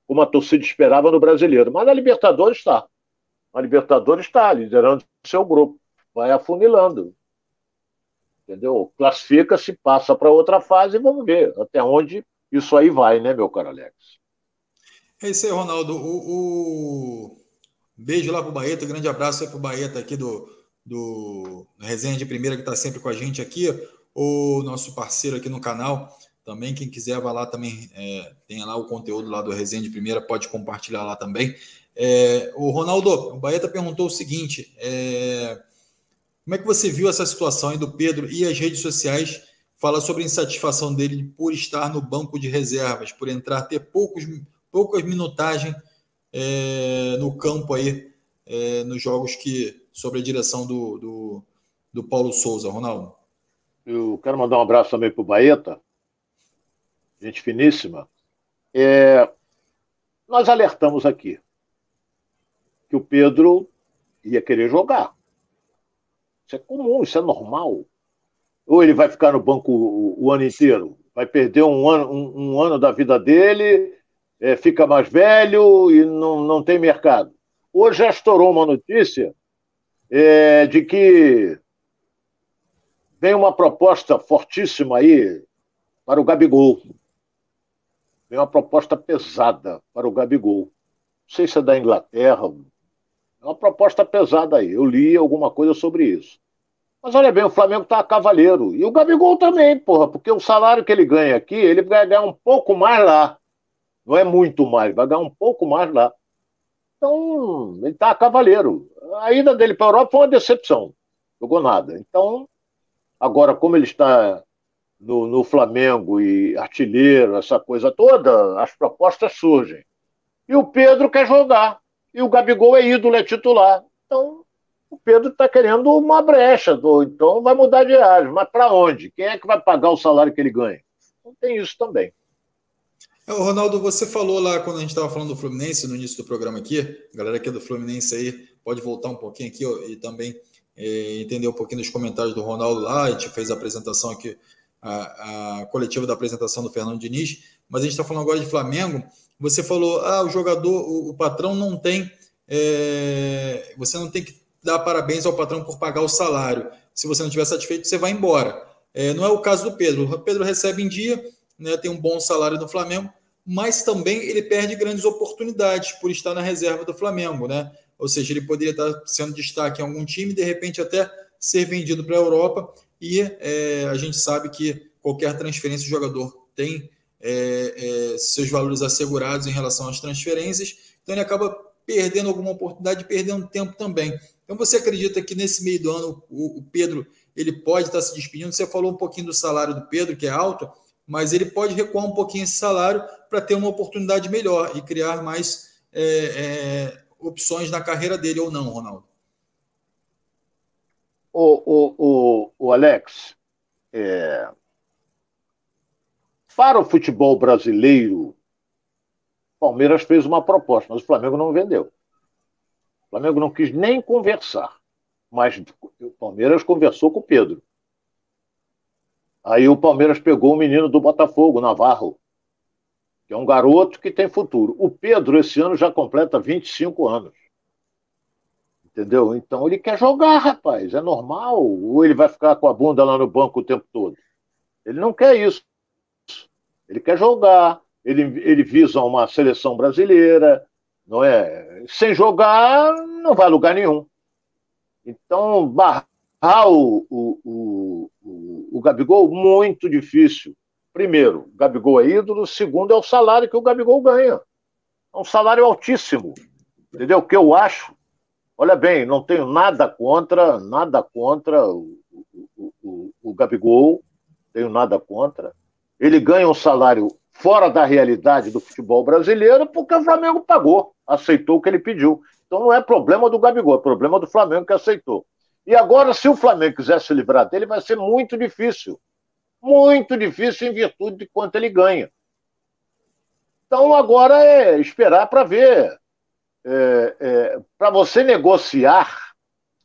como a torcida esperava no brasileiro. Mas a Libertadores está. A Libertadores está liderando seu grupo. Vai afunilando. Entendeu? Classifica-se, passa para outra fase e vamos ver até onde isso aí vai, né, meu caro Alex? É isso aí, Ronaldo. O, o... Beijo lá pro Baeta, grande abraço aí pro Baeta aqui do, do Resenha de Primeira, que está sempre com a gente aqui. O nosso parceiro aqui no canal. Também, quem quiser, vai lá também. É, tem lá o conteúdo lá do Resenha de Primeira, pode compartilhar lá também. É, o Ronaldo, o Baeta perguntou o seguinte: é, como é que você viu essa situação aí do Pedro e as redes sociais fala sobre a insatisfação dele por estar no banco de reservas, por entrar, ter poucos, poucas minutagem é, no campo aí, é, nos jogos que, sobre a direção do, do, do, Paulo Souza, Ronaldo. Eu quero mandar um abraço também para o Baeta, gente finíssima. É, nós alertamos aqui que o Pedro ia querer jogar. Isso é comum, isso é normal. Ou ele vai ficar no banco o, o ano inteiro? Vai perder um ano, um, um ano da vida dele, é, fica mais velho e não, não tem mercado. Hoje já estourou uma notícia é, de que vem uma proposta fortíssima aí para o Gabigol. Vem uma proposta pesada para o Gabigol. Não sei se é da Inglaterra. É uma proposta pesada aí. Eu li alguma coisa sobre isso. Mas olha bem, o Flamengo tá cavaleiro. E o Gabigol também, porra, porque o salário que ele ganha aqui, ele vai ganhar um pouco mais lá. Não é muito mais, vai ganhar um pouco mais lá. Então, ele tá cavaleiro. A ida dele para a Europa foi uma decepção. Jogou nada. Então, agora, como ele está no, no Flamengo e artilheiro, essa coisa toda, as propostas surgem. E o Pedro quer jogar. E o Gabigol é ídolo, é titular. Então, o Pedro está querendo uma brecha, do, então vai mudar de área. Mas para onde? Quem é que vai pagar o salário que ele ganha? Não tem isso também. É, Ronaldo, você falou lá quando a gente estava falando do Fluminense no início do programa aqui, a galera aqui do Fluminense aí pode voltar um pouquinho aqui ó, e também é, entender um pouquinho dos comentários do Ronaldo lá, a gente fez a apresentação aqui, a, a coletiva da apresentação do Fernando Diniz, mas a gente está falando agora de Flamengo, você falou, ah, o jogador, o, o patrão não tem, é, você não tem que dar parabéns ao patrão por pagar o salário. Se você não estiver satisfeito, você vai embora. É, não é o caso do Pedro. O Pedro recebe em dia, né, tem um bom salário no Flamengo, mas também ele perde grandes oportunidades por estar na reserva do Flamengo, né? Ou seja, ele poderia estar sendo destaque em algum time, de repente até ser vendido para a Europa. E é, a gente sabe que qualquer transferência o jogador tem é, é, seus valores assegurados em relação às transferências, então ele acaba perdendo alguma oportunidade, perdendo tempo também. Então você acredita que nesse meio do ano o, o Pedro ele pode estar se despedindo? Você falou um pouquinho do salário do Pedro, que é alto, mas ele pode recuar um pouquinho esse salário para ter uma oportunidade melhor e criar mais é, é, opções na carreira dele ou não, Ronaldo? O, o, o, o Alex, é... para o futebol brasileiro, Palmeiras fez uma proposta, mas o Flamengo não vendeu. O Flamengo não quis nem conversar, mas o Palmeiras conversou com o Pedro. Aí o Palmeiras pegou o menino do Botafogo, Navarro, que é um garoto que tem futuro. O Pedro, esse ano, já completa 25 anos. Entendeu? Então ele quer jogar, rapaz. É normal. Ou ele vai ficar com a bunda lá no banco o tempo todo. Ele não quer isso. Ele quer jogar. Ele, ele visa uma seleção brasileira não é? Sem jogar, não vai a lugar nenhum. Então, barrar o, o, o, o Gabigol, muito difícil. Primeiro, o Gabigol é ídolo. Segundo, é o salário que o Gabigol ganha. É um salário altíssimo. Entendeu? O que eu acho. Olha bem, não tenho nada contra, nada contra o, o, o, o Gabigol. Tenho nada contra. Ele ganha um salário fora da realidade do futebol brasileiro, porque o Flamengo pagou, aceitou o que ele pediu. Então não é problema do Gabigol, é problema do Flamengo que aceitou. E agora, se o Flamengo quiser se livrar dele, vai ser muito difícil. Muito difícil em virtude de quanto ele ganha. Então agora é esperar para ver. É, é, para você negociar,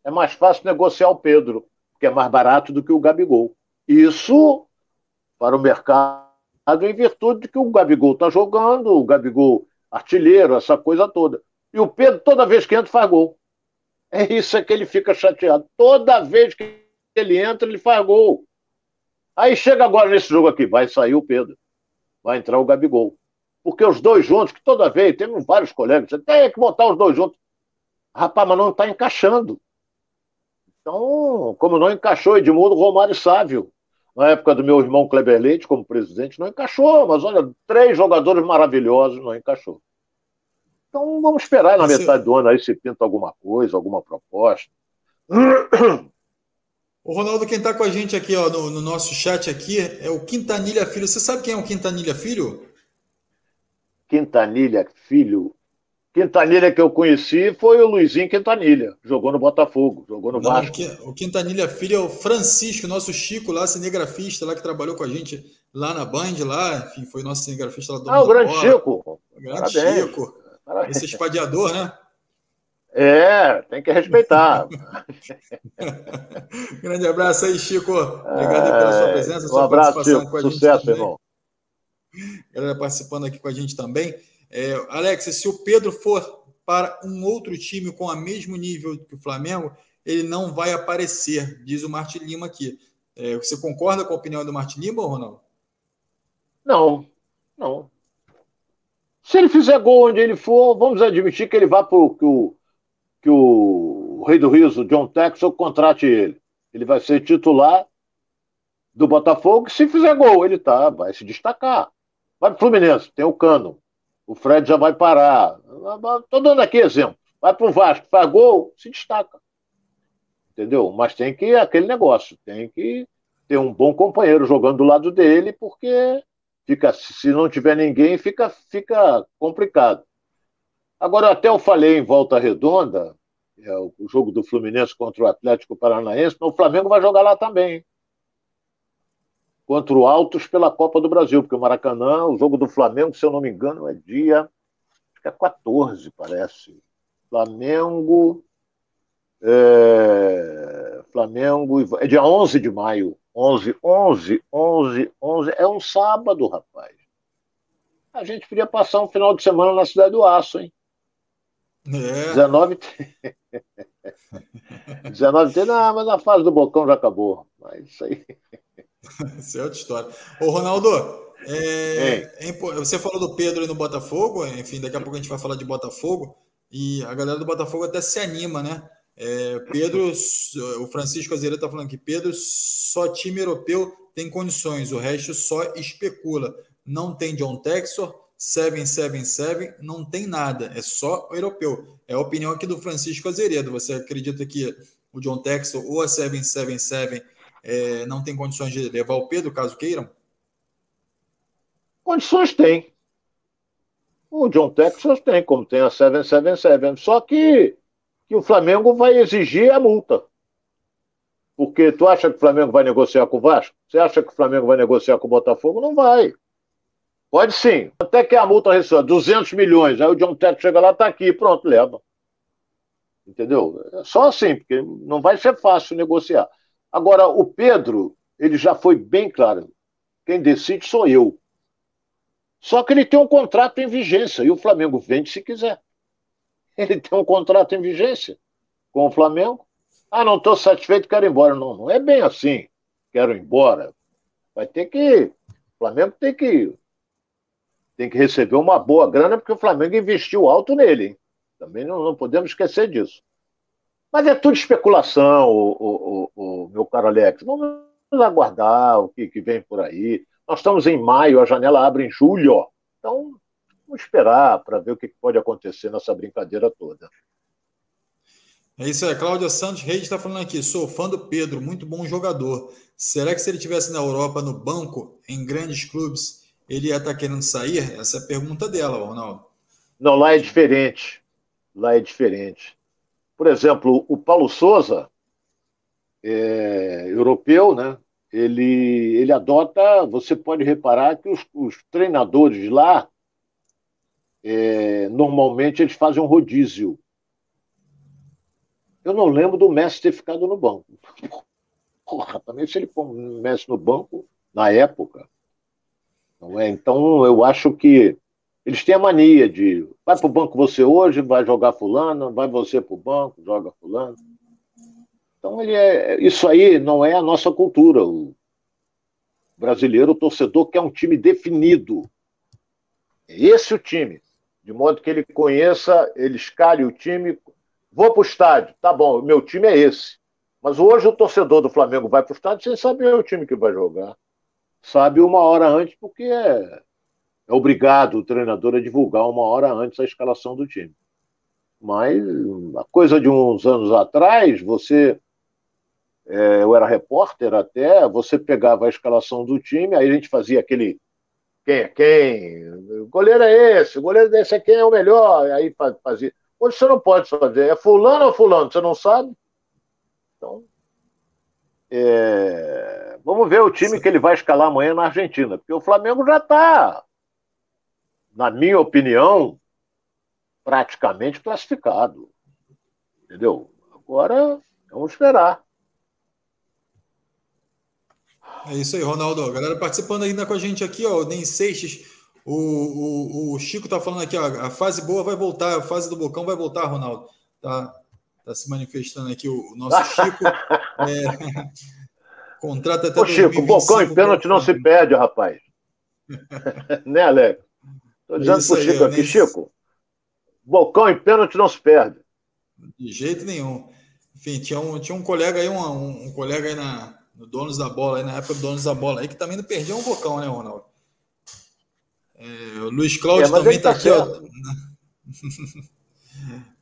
é mais fácil negociar o Pedro, que é mais barato do que o Gabigol. Isso para o mercado em virtude de que o Gabigol está jogando, o Gabigol artilheiro, essa coisa toda. E o Pedro, toda vez que entra, faz gol. É isso é que ele fica chateado. Toda vez que ele entra, ele faz gol. Aí chega agora nesse jogo aqui, vai sair o Pedro. Vai entrar o Gabigol. Porque os dois juntos, que toda vez, temos vários colegas, você tem que botar os dois juntos. Rapaz, mas não está encaixando. Então, como não encaixou Edmundo, Romário e Sávio na época do meu irmão Kleber Leite como presidente, não encaixou, mas olha, três jogadores maravilhosos não encaixou. Então vamos esperar na Você... metade do ano aí se pinta alguma coisa, alguma proposta. O Ronaldo, quem está com a gente aqui ó, no, no, nosso chat aqui é o Quintanilha Filho. Você sabe quem é o Quintanilha Filho? Quintanilha Filho Quintanilha que eu conheci foi o Luizinho Quintanilha, jogou no Botafogo, jogou no Não, Vasco. O Quintanilha filho é o Francisco, nosso Chico lá, cinegrafista lá que trabalhou com a gente lá na Band, lá, enfim, foi nosso cinegrafista lá do Ah, o grande bola. Chico. O grande Parabéns. Chico. Parabéns. Esse espadiador, né? É, tem que respeitar. grande abraço aí, Chico. Obrigado é, pela sua presença, um sua abraço, participação Chico. com a gente. Sucesso, irmão. Galera participando aqui com a gente também. É, Alex, se o Pedro for para um outro time com o mesmo nível que o Flamengo, ele não vai aparecer, diz o Martin Lima aqui. É, você concorda com a opinião do Martin Lima, Ronaldo? Não, não. Se ele fizer gol onde ele for, vamos admitir que ele vá para o, que o Rei do Riso, John Texel, contrate ele. Ele vai ser titular do Botafogo. Se fizer gol, ele tá, vai se destacar. Vai para o Fluminense, tem o Cano o Fred já vai parar. Estou dando aqui exemplo. Vai para o Vasco, faz gol, se destaca. Entendeu? Mas tem que aquele negócio, tem que ter um bom companheiro jogando do lado dele, porque fica, se não tiver ninguém, fica, fica complicado. Agora, até eu falei em volta redonda, é o jogo do Fluminense contra o Atlético Paranaense, o Flamengo vai jogar lá também contra o Altos pela Copa do Brasil, porque o Maracanã, o jogo do Flamengo, se eu não me engano, é dia acho que é 14, parece. Flamengo. É, Flamengo. É dia 11 de maio. 11, 11, 11, 11. É um sábado, rapaz. A gente podia passar um final de semana na Cidade do Aço, hein? É. 19 tem. 19 tem. Não, mas a fase do Bocão já acabou. Mas isso aí. Isso é outra história. Ô, Ronaldo, é, é, você falou do Pedro no Botafogo, enfim, daqui a pouco a gente vai falar de Botafogo, e a galera do Botafogo até se anima, né? É, Pedro, o Francisco Azevedo está falando que Pedro só time europeu tem condições, o resto só especula. Não tem John Texor, 777, não tem nada, é só europeu. É a opinião aqui do Francisco Azeredo. Você acredita que o John Texor ou a 777 é, não tem condições de levar o Pedro, caso queiram? Condições tem. O John Texas tem, como tem a 777. Só que, que o Flamengo vai exigir a multa. Porque tu acha que o Flamengo vai negociar com o Vasco? Você acha que o Flamengo vai negociar com o Botafogo? Não vai. Pode sim. Até que a multa receba 200 milhões. Aí o John Texas chega lá, tá aqui, pronto, leva. Entendeu? É só assim, porque não vai ser fácil negociar. Agora, o Pedro, ele já foi bem claro. Quem decide sou eu. Só que ele tem um contrato em vigência e o Flamengo vende se quiser. Ele tem um contrato em vigência com o Flamengo. Ah, não estou satisfeito, quero ir embora. Não, não é bem assim. Quero ir embora. Vai ter que. O Flamengo tem que. Tem que receber uma boa grana, porque o Flamengo investiu alto nele. Hein? Também não, não podemos esquecer disso. Mas é tudo especulação, o, o, o, meu caro Alex. Vamos aguardar o que, que, vem por aí. Nós estamos em maio, a janela abre em julho. Então, vamos esperar para ver o que pode acontecer nessa brincadeira toda. É isso aí. Cláudia Santos Reis está falando aqui. Sou fã do Pedro, muito bom jogador. Será que se ele tivesse na Europa, no banco, em grandes clubes, ele ia estar tá querendo sair? Essa é a pergunta dela, Ronaldo. Não, lá é diferente. Lá é diferente. Por exemplo, o Paulo Souza, é, europeu, né? Ele, ele adota, você pode reparar que os, os treinadores lá, é, normalmente eles fazem um rodízio. Eu não lembro do Messi ter ficado no banco. Porra, também se ele põe o Messi no banco, na época. Não é? Então, eu acho que eles têm a mania de vai para o banco você hoje, vai jogar fulano, vai você para o banco, joga fulano. Então, ele é, isso aí não é a nossa cultura. O brasileiro, o torcedor, quer um time definido. É esse o time. De modo que ele conheça, ele escalhe o time. Vou para o estádio. Tá bom, meu time é esse. Mas hoje o torcedor do Flamengo vai para o estádio sem saber o time que vai jogar. Sabe uma hora antes, porque é, é obrigado o treinador a divulgar uma hora antes a escalação do time. Mas a coisa de uns anos atrás, você é, eu era repórter até, você pegava a escalação do time, aí a gente fazia aquele quem é quem, o goleiro é esse, o goleiro desse é quem é o melhor, aí fazia. Hoje você não pode fazer, é fulano ou fulano, você não sabe? Então, é... vamos ver o time que ele vai escalar amanhã na Argentina, porque o Flamengo já está, na minha opinião, praticamente classificado. Entendeu? Agora, vamos esperar. É isso aí, Ronaldo. A galera participando ainda com a gente aqui, ó. O Nem Seixas, o, o, o Chico tá falando aqui, ó. A fase boa vai voltar, a fase do Bocão vai voltar, Ronaldo. Tá, tá se manifestando aqui o, o nosso Chico. é, contrata até Ô, Chico, Bocão e pênalti não se perde, rapaz. né, Alex? Tô dizendo isso pro Chico aqui, nem... Chico. Bocão e pênalti não se perde. De jeito nenhum. Enfim, tinha um, tinha um colega aí, um, um, um colega aí na, no Donos da Bola, aí, na época do Donos da Bola, aí que também não perdia um bocão, né, Ronaldo? É, o Luiz Cláudio é, também está tá aqui, ó.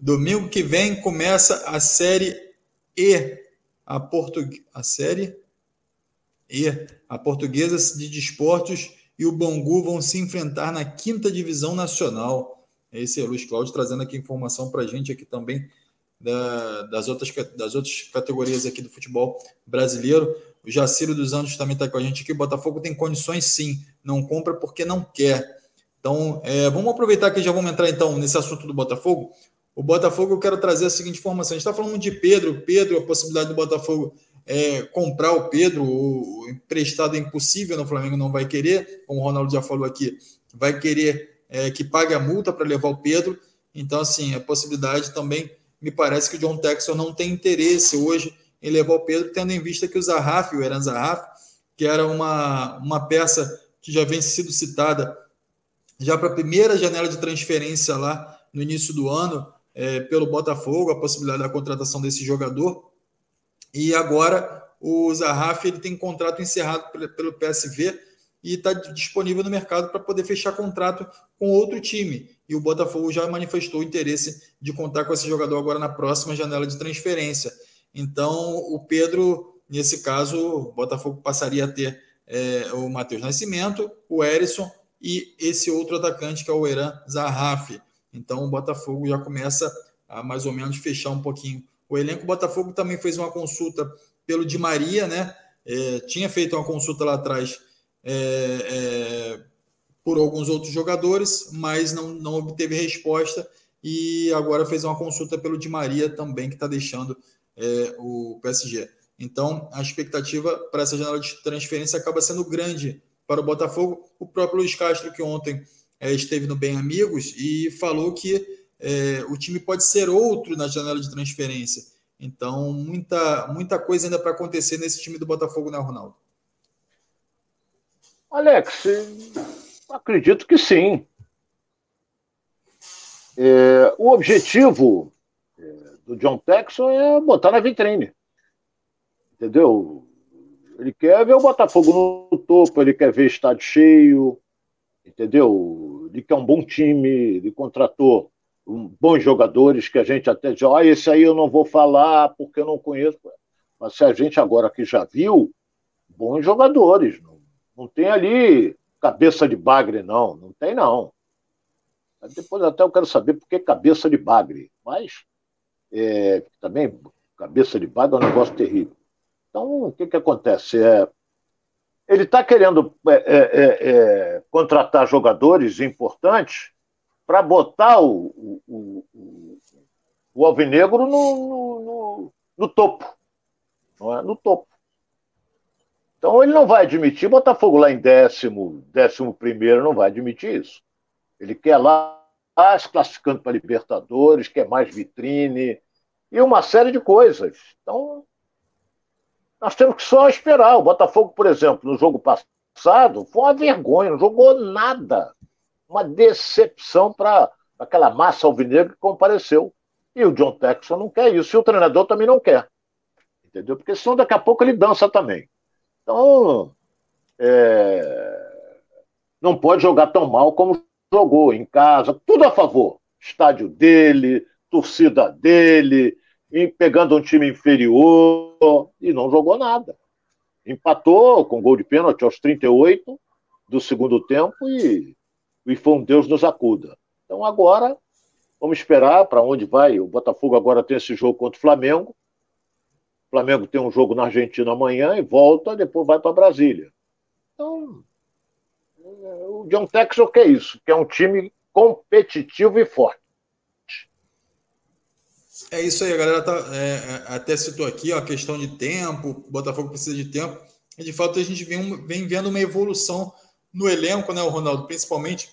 Domingo que vem começa a série E, a, portu... a série E, a portuguesa de desportos e o Bangu vão se enfrentar na quinta divisão nacional. Esse é o Luiz Cláudio trazendo aqui informação para a gente aqui também da, das, outras, das outras categorias aqui do futebol brasileiro. O Jaciro dos Anjos também está com a gente aqui. O Botafogo tem condições sim, não compra porque não quer. Então, é, vamos aproveitar que já vamos entrar então nesse assunto do Botafogo. O Botafogo, eu quero trazer a seguinte informação: a gente está falando de Pedro, Pedro, a possibilidade do Botafogo é, comprar o Pedro, o emprestado é impossível, no Flamengo não vai querer, como o Ronaldo já falou aqui, vai querer é, que pague a multa para levar o Pedro. Então, assim, a possibilidade também me parece que o John Texon não tem interesse hoje em levar o Pedro, tendo em vista que o Zarraf, o Eran Zarraf, que era uma, uma peça que já vem sido citada já para a primeira janela de transferência lá no início do ano, é, pelo Botafogo, a possibilidade da contratação desse jogador. E agora o Zarraf ele tem contrato encerrado pelo PSV e está disponível no mercado para poder fechar contrato com outro time. E o Botafogo já manifestou o interesse de contar com esse jogador agora na próxima janela de transferência. Então, o Pedro, nesse caso, o Botafogo passaria a ter é, o Matheus Nascimento, o Erisson e esse outro atacante que é o Eran Zarraf. Então, o Botafogo já começa a mais ou menos fechar um pouquinho o elenco. Botafogo também fez uma consulta pelo Di Maria, né? É, tinha feito uma consulta lá atrás é, é, por alguns outros jogadores, mas não, não obteve resposta e agora fez uma consulta pelo Di Maria também, que está deixando é, o PSG. Então, a expectativa para essa janela de transferência acaba sendo grande para o Botafogo. O próprio Luiz Castro, que ontem é, esteve no Bem Amigos, e falou que é, o time pode ser outro na janela de transferência. Então, muita, muita coisa ainda para acontecer nesse time do Botafogo, né, Ronaldo? Alex, acredito que sim. É, o objetivo é, do John Texon é botar na vitrine. Entendeu? Ele quer ver o Botafogo no topo, ele quer ver estádio cheio, entendeu? Ele quer um bom time, ele contratou bons jogadores que a gente até diz, ah, esse aí eu não vou falar porque eu não conheço. Mas se a gente agora que já viu, bons jogadores, não não tem ali cabeça de bagre, não. Não tem, não. Depois até eu quero saber por que cabeça de bagre. Mas é, também cabeça de bagre é um negócio terrível. Então, o que, que acontece? É, ele está querendo é, é, é, é, contratar jogadores importantes para botar o, o, o, o Alvinegro no, no, no, no, topo. É? No topo. Então ele não vai admitir Botafogo lá em décimo, décimo primeiro, não vai admitir isso. Ele quer lá se classificando para Libertadores, quer mais vitrine e uma série de coisas. Então nós temos que só esperar. O Botafogo, por exemplo, no jogo passado, foi uma vergonha, não jogou nada. Uma decepção para aquela massa alvinegra que compareceu. E o John Texon não quer isso, e o treinador também não quer. Entendeu? Porque senão daqui a pouco ele dança também. Então, é... não pode jogar tão mal como jogou em casa, tudo a favor. Estádio dele, torcida dele, pegando um time inferior e não jogou nada. Empatou com gol de pênalti aos 38 do segundo tempo e, foi um Deus nos acuda. Então agora vamos esperar para onde vai. O Botafogo agora tem esse jogo contra o Flamengo. O Flamengo tem um jogo na Argentina amanhã e volta, depois vai para Brasília. Então, o John Texel quer isso, que é um time competitivo e forte. É isso aí, a galera tá, é, é, até citou aqui ó, a questão de tempo, o Botafogo precisa de tempo. E de fato a gente vem, vem vendo uma evolução no elenco, né, o Ronaldo, principalmente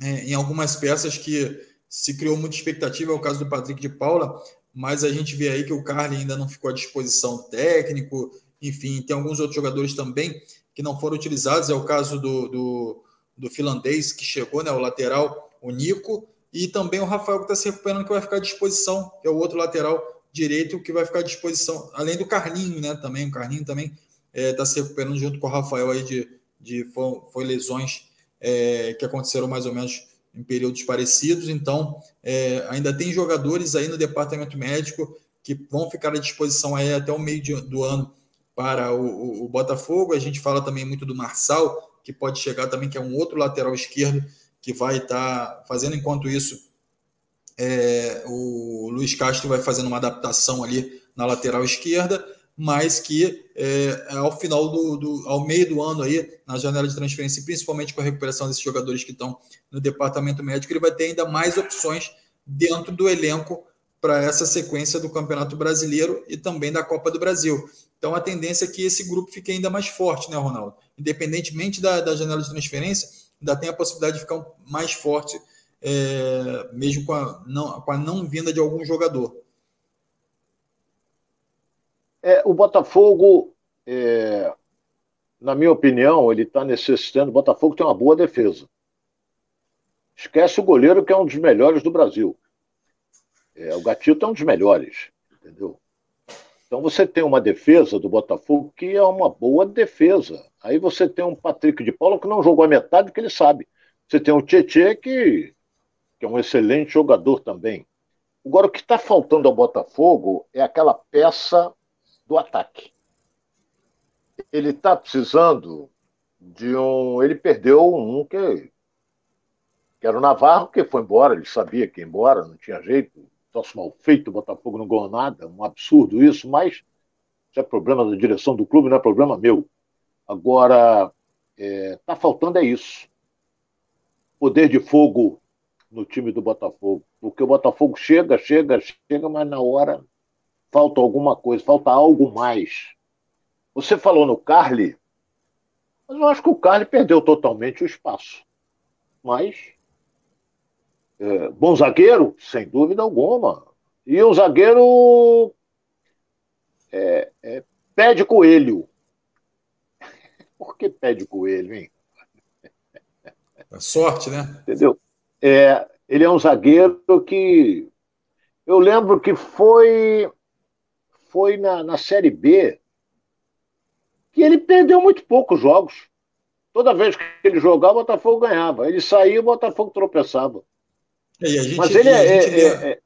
é, em algumas peças que se criou muita expectativa, é o caso do Patrick de Paula, mas a gente vê aí que o Carly ainda não ficou à disposição técnico, enfim, tem alguns outros jogadores também que não foram utilizados, é o caso do, do, do finlandês que chegou, né, o lateral, o Nico, e também o Rafael que está se recuperando, que vai ficar à disposição, que é o outro lateral direito que vai ficar à disposição, além do Carlinho, né? Também, o Carlinho também está é, tá se recuperando junto com o Rafael aí de, de foi, foi lesões é, que aconteceram mais ou menos em períodos parecidos. Então, é, ainda tem jogadores aí no departamento médico que vão ficar à disposição aí até o meio de, do ano para o, o, o Botafogo. A gente fala também muito do Marçal, que pode chegar também, que é um outro lateral esquerdo que vai estar tá fazendo enquanto isso. É, o Luiz Castro vai fazendo uma adaptação ali na lateral esquerda, mas que é, ao final do, do, ao meio do ano aí, na janela de transferência, principalmente com a recuperação desses jogadores que estão no departamento médico, ele vai ter ainda mais opções dentro do elenco para essa sequência do Campeonato Brasileiro e também da Copa do Brasil. Então a tendência é que esse grupo fique ainda mais forte, né, Ronaldo? Independentemente da, da janela de transferência, ainda tem a possibilidade de ficar mais forte, é, mesmo com a, não, com a não vinda de algum jogador. É, o Botafogo, é, na minha opinião, ele está necessitando. O Botafogo tem uma boa defesa. Esquece o goleiro, que é um dos melhores do Brasil. É, o Gatito é um dos melhores, entendeu? Então você tem uma defesa do Botafogo que é uma boa defesa. Aí você tem um Patrick de Paula que não jogou a metade que ele sabe. Você tem o Tietê que, que é um excelente jogador também. Agora o que está faltando ao Botafogo é aquela peça do ataque. Ele está precisando de um. Ele perdeu um que, que era o Navarro, que foi embora, ele sabia que ia embora, não tinha jeito troço mal feito, o Botafogo não ganhou nada, um absurdo isso, mas isso é problema da direção do clube, não é problema meu. Agora, está é, faltando é isso. Poder de fogo no time do Botafogo. Porque o Botafogo chega, chega, chega, mas na hora falta alguma coisa, falta algo mais. Você falou no Carly, mas eu acho que o Carly perdeu totalmente o espaço. Mas é, bom zagueiro, sem dúvida alguma. E o zagueiro é, é, pé de coelho. Por que pé de coelho, hein? É sorte, né? Entendeu? É, ele é um zagueiro que. Eu lembro que foi, foi na, na Série B que ele perdeu muito poucos jogos. Toda vez que ele jogava, o Botafogo ganhava. Ele saía, o Botafogo tropeçava. É, e a gente, Mas ele é, é, é,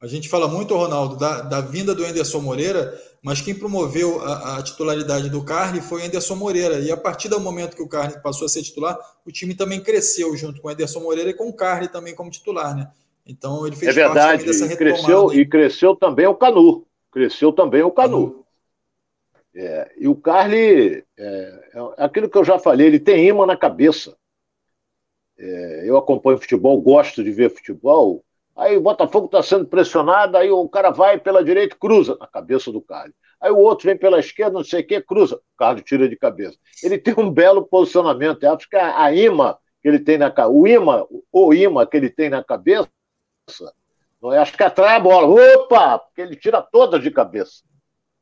A gente fala muito, Ronaldo, da, da vinda do Anderson Moreira, mas quem promoveu a, a, titularidade do Carly foi o Anderson Moreira. E a partir do momento que o Carly passou a ser titular, o time também cresceu junto com o Anderson Moreira e com o Carly também como titular, né? Então ele fez é verdade, parte dessa retomada. Cresceu, e cresceu também o Canu. Cresceu também o Canu. É, e o Carly, é, é, aquilo que eu já falei, ele tem imã na cabeça. É, eu acompanho futebol, gosto de ver futebol. Aí o Botafogo está sendo pressionado, aí o cara vai pela direita, cruza na cabeça do Carly. Aí o outro vem pela esquerda, não sei o que, cruza. O Carly tira de cabeça. Ele tem um belo posicionamento. Eu acho que a, a imã que ele tem na o imã, o imã que ele tem na cabeça? Acho que atrai a bola. Opa! Porque ele tira todas de cabeça.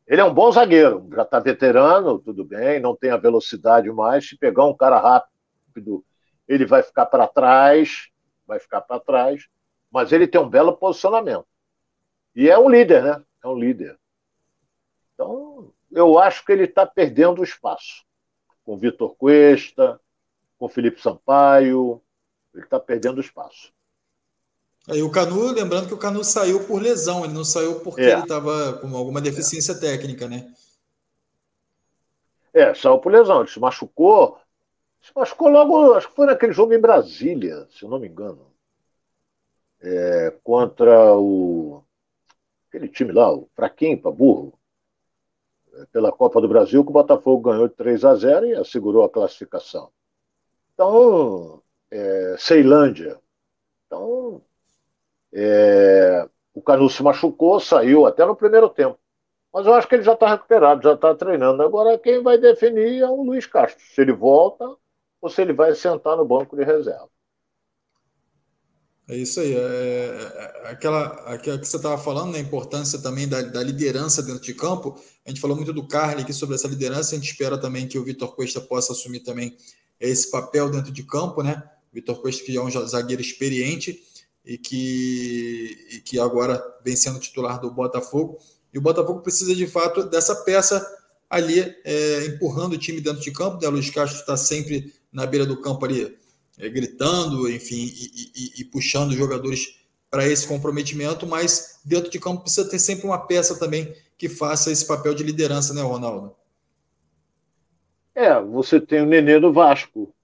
Ele é um bom zagueiro, já está veterano, tudo bem, não tem a velocidade mais. Se pegar um cara rápido, ele vai ficar para trás, vai ficar para trás, mas ele tem um belo posicionamento. E é um líder, né? É um líder. Então, eu acho que ele está perdendo espaço. Com Vitor Cuesta, com Felipe Sampaio, ele está perdendo espaço. Aí o Canu, lembrando que o Canu saiu por lesão, ele não saiu porque é. ele estava com alguma deficiência é. técnica, né? É, saiu por lesão, ele se machucou. Se machucou logo, acho que foi naquele jogo em Brasília, se eu não me engano. É, contra o. aquele time lá, o fraquinho para burro. É, pela Copa do Brasil, que o Botafogo ganhou de 3 a 0 e assegurou a classificação. Então, é, Ceilândia. Então, é, o Canu se machucou, saiu até no primeiro tempo. Mas eu acho que ele já está recuperado, já está treinando. Agora quem vai definir é o Luiz Castro. Se ele volta ou se ele vai sentar no banco de reserva. É isso aí. É, é, aquela, aquela que você estava falando, né, a importância também da, da, liderança dentro de campo. A gente falou muito do Carly aqui sobre essa liderança. A gente espera também que o Vitor Costa possa assumir também esse papel dentro de campo, né? Vitor Costa, que é um zagueiro experiente e que, e que agora vem sendo titular do Botafogo. E o Botafogo precisa de fato dessa peça ali é, empurrando o time dentro de campo. Né? Luiz Castro está sempre na beira do campo ali, é, gritando, enfim, e, e, e puxando os jogadores para esse comprometimento, mas dentro de campo precisa ter sempre uma peça também que faça esse papel de liderança, né, Ronaldo? É, você tem o Nenê do Vasco.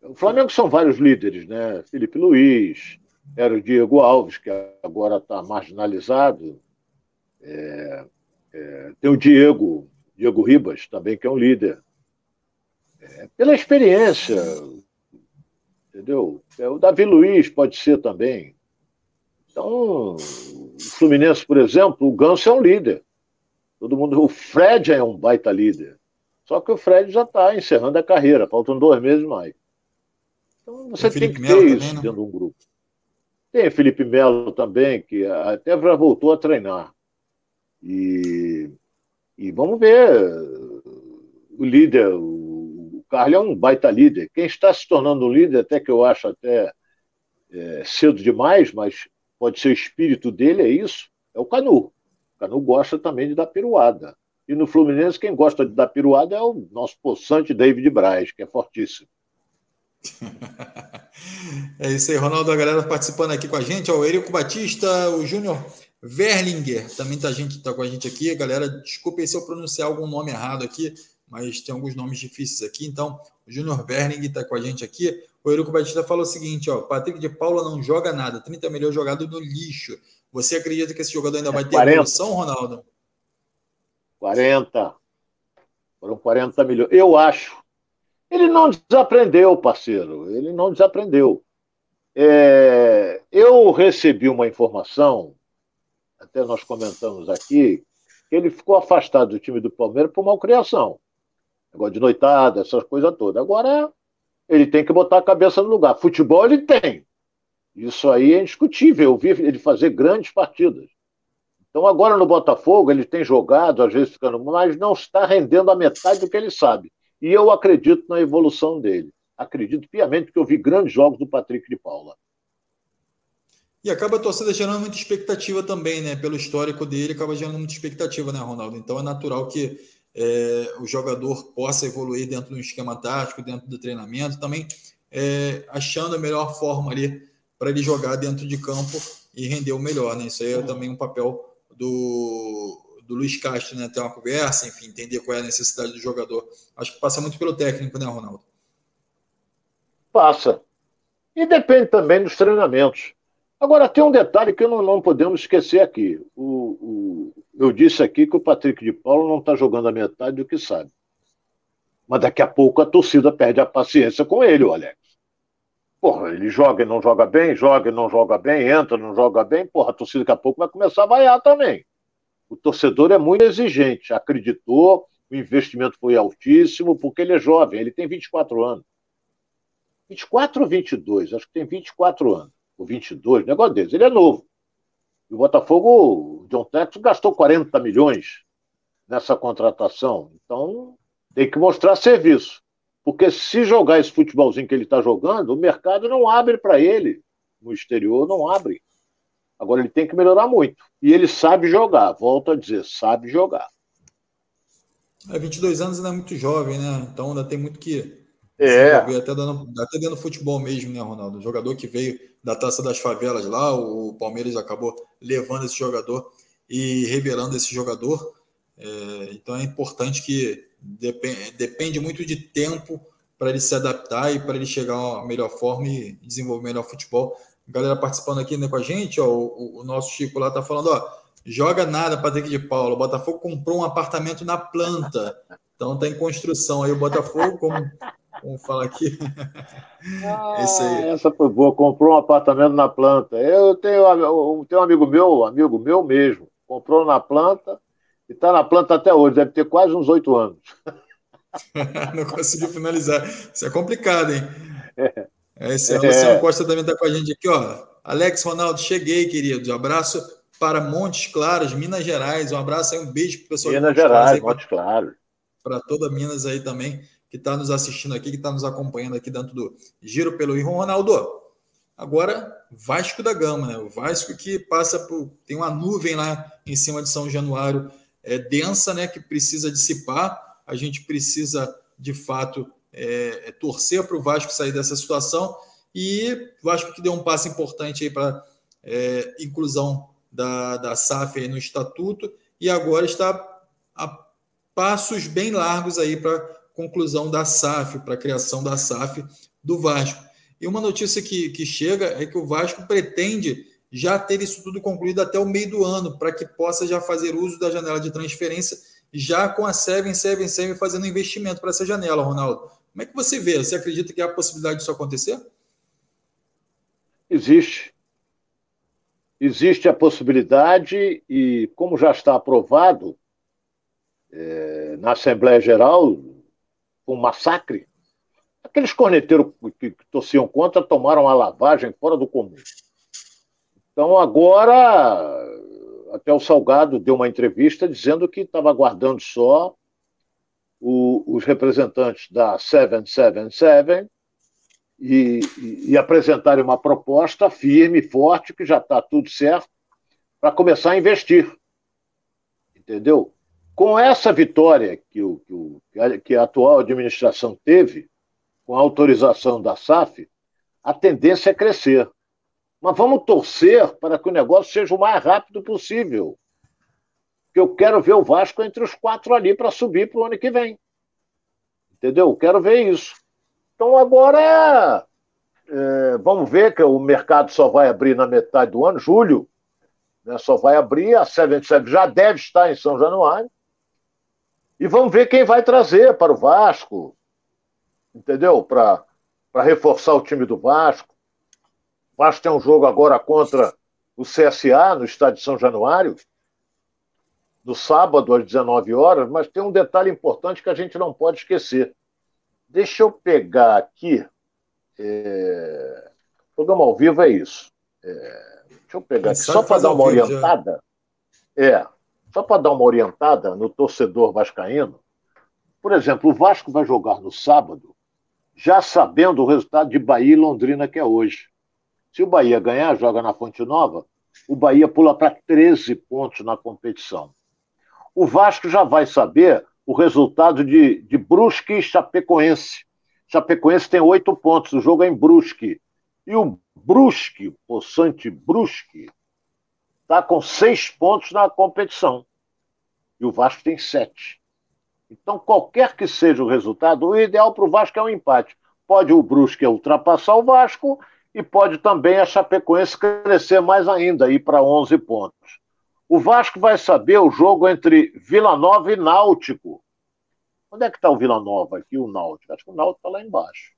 O Flamengo são vários líderes, né? Felipe Luiz, era o Diego Alves, que agora está marginalizado. É, é, tem o Diego, Diego Ribas, também, que é um líder. É, pela experiência, entendeu? É, o Davi Luiz pode ser também. Então, o Fluminense, por exemplo, o Ganso é um líder. Todo mundo, o Fred é um baita líder. Só que o Fred já está encerrando a carreira, faltam dois meses mais. Então você tem, tem que ter isso também, dentro de um grupo. Tem Felipe Melo também, que até já voltou a treinar. E, e vamos ver o líder, o Carlos é um baita líder. Quem está se tornando um líder, até que eu acho até é, cedo demais, mas pode ser o espírito dele, é isso, é o Canu. O Canu gosta também de dar piruada. E no Fluminense, quem gosta de dar piruada é o nosso poçante David Braz, que é fortíssimo. É isso aí, Ronaldo, a galera participando aqui com a gente, ó, o Érico Batista, o Júnior Verlinger, também tá, gente, tá com a gente aqui. Galera, desculpem se eu pronunciar algum nome errado aqui, mas tem alguns nomes difíceis aqui. Então, o Júnior Verling está com a gente aqui. O Érico Batista falou o seguinte: ó, Patrick de Paula não joga nada, 30 milhões jogado no lixo. Você acredita que esse jogador ainda vai ter 40. evolução, Ronaldo? 40. Foram 40 milhões. Eu acho ele não desaprendeu, parceiro, ele não desaprendeu. É, eu recebi uma informação, até nós comentamos aqui, que ele ficou afastado do time do Palmeiras por malcriação. Negócio de noitada, essas coisas todas. Agora, ele tem que botar a cabeça no lugar. Futebol ele tem. Isso aí é indiscutível. Eu vi ele fazer grandes partidas. Então, agora no Botafogo, ele tem jogado, às vezes ficando, mas não está rendendo a metade do que ele sabe. E eu acredito na evolução dele. Acredito piamente porque eu vi grandes jogos do Patrick de Paula. E acaba a torcida gerando muita expectativa também, né? Pelo histórico dele, acaba gerando muita expectativa, né, Ronaldo? Então é natural que é, o jogador possa evoluir dentro do esquema tático, dentro do treinamento, também é, achando a melhor forma ali para ele jogar dentro de campo e render o melhor, né? Isso aí é também um papel do, do Luiz Castro, né? Ter uma conversa, enfim, entender qual é a necessidade do jogador. Acho que passa muito pelo técnico, né, Ronaldo? Passa. E depende também dos treinamentos. Agora, tem um detalhe que não, não podemos esquecer aqui. O, o, eu disse aqui que o Patrick de Paulo não está jogando a metade do que sabe. Mas daqui a pouco a torcida perde a paciência com ele, o Alex. Porra, ele joga e não joga bem, joga e não joga bem, entra e não joga bem, porra, a torcida daqui a pouco vai começar a vaiar também. O torcedor é muito exigente, acreditou, o investimento foi altíssimo, porque ele é jovem, ele tem 24 anos. 24 ou 22? Acho que tem 24 anos. Ou 22, negócio deles. Ele é novo. E o Botafogo, o John Texas, gastou 40 milhões nessa contratação. Então, tem que mostrar serviço. Porque se jogar esse futebolzinho que ele está jogando, o mercado não abre para ele. No exterior não abre. Agora ele tem que melhorar muito. E ele sabe jogar, volto a dizer, sabe jogar. É, 22 anos ainda é muito jovem, né? Então ainda tem muito que é. Até, dando, até dentro do futebol mesmo, né, Ronaldo? O jogador que veio da Taça das Favelas lá, o Palmeiras acabou levando esse jogador e revelando esse jogador. É, então é importante que depende, depende muito de tempo para ele se adaptar e para ele chegar à melhor forma e desenvolver melhor futebol. Galera participando aqui né, com a gente, ó, o, o nosso Chico lá tá falando, ó, joga nada, Patrick de Paulo. O Botafogo comprou um apartamento na planta. Então tá em construção aí o Botafogo, como Vamos falar aqui. Ah, aí. Essa foi boa. Comprou um apartamento na planta. Eu tenho, eu tenho um amigo meu, amigo meu mesmo, comprou na planta e está na planta até hoje. Deve ter quase uns oito anos. não conseguiu finalizar. Isso é complicado, hein? É. Esse é. Luciano Costa também está com a gente aqui, ó. Alex Ronaldo, cheguei, queridos. Um abraço para Montes Claros, Minas Gerais. Um abraço aí, um beijo para o pessoal Minas de Montes Gerais, Claros. Montes Claros. Para toda Minas aí também que está nos assistindo aqui, que está nos acompanhando aqui dentro do Giro pelo Rio. Ronaldo, agora Vasco da Gama, né? O Vasco que passa por. tem uma nuvem lá em cima de São Januário é, densa, né? Que precisa dissipar. A gente precisa, de fato, é, é torcer para o Vasco sair dessa situação. E o Vasco que deu um passo importante aí para é, inclusão da, da SAF no estatuto e agora está a passos bem largos aí para conclusão da SAF, para a criação da SAF do Vasco. E uma notícia que, que chega é que o Vasco pretende já ter isso tudo concluído até o meio do ano, para que possa já fazer uso da janela de transferência, já com a Seven, Seven, Seven fazendo investimento para essa janela, Ronaldo. Como é que você vê? Você acredita que há possibilidade disso acontecer? Existe. Existe a possibilidade, e como já está aprovado é, na Assembleia Geral, um massacre. Aqueles corneteiros que, que torciam contra tomaram a lavagem fora do comum. Então, agora, até o Salgado deu uma entrevista dizendo que estava aguardando só o, os representantes da 777 e, e, e apresentarem uma proposta firme, forte, que já está tudo certo, para começar a investir. Entendeu? Com essa vitória que, o, que, o, que a atual administração teve, com a autorização da SAF, a tendência é crescer. Mas vamos torcer para que o negócio seja o mais rápido possível. Porque eu quero ver o Vasco entre os quatro ali para subir para o ano que vem. Entendeu? Eu quero ver isso. Então agora é, é, vamos ver que o mercado só vai abrir na metade do ano, julho, né, só vai abrir, a 77 já deve estar em São Januário. E vamos ver quem vai trazer para o Vasco, entendeu? Para reforçar o time do Vasco. O Vasco tem um jogo agora contra o CSA no estádio de São Januário, no sábado às 19 horas, mas tem um detalhe importante que a gente não pode esquecer. Deixa eu pegar aqui. É... O programa ao vivo é isso. É... Deixa eu pegar aqui, só para dar uma orientada. Já. É. Só para dar uma orientada no torcedor vascaíno, por exemplo, o Vasco vai jogar no sábado, já sabendo o resultado de Bahia e Londrina que é hoje. Se o Bahia ganhar, joga na Fonte Nova, o Bahia pula para 13 pontos na competição. O Vasco já vai saber o resultado de, de Brusque e Chapecoense. Chapecoense tem oito pontos, o jogo é em Brusque. E o Brusque, o Sante Brusque, está com seis pontos na competição. E o Vasco tem sete. Então, qualquer que seja o resultado, o ideal para o Vasco é um empate. Pode o Brusque ultrapassar o Vasco e pode também a Chapecoense crescer mais ainda, ir para 11 pontos. O Vasco vai saber o jogo entre Vila Nova e Náutico. Onde é que está o Vila Nova aqui, o Náutico? Acho que o Náutico está lá embaixo.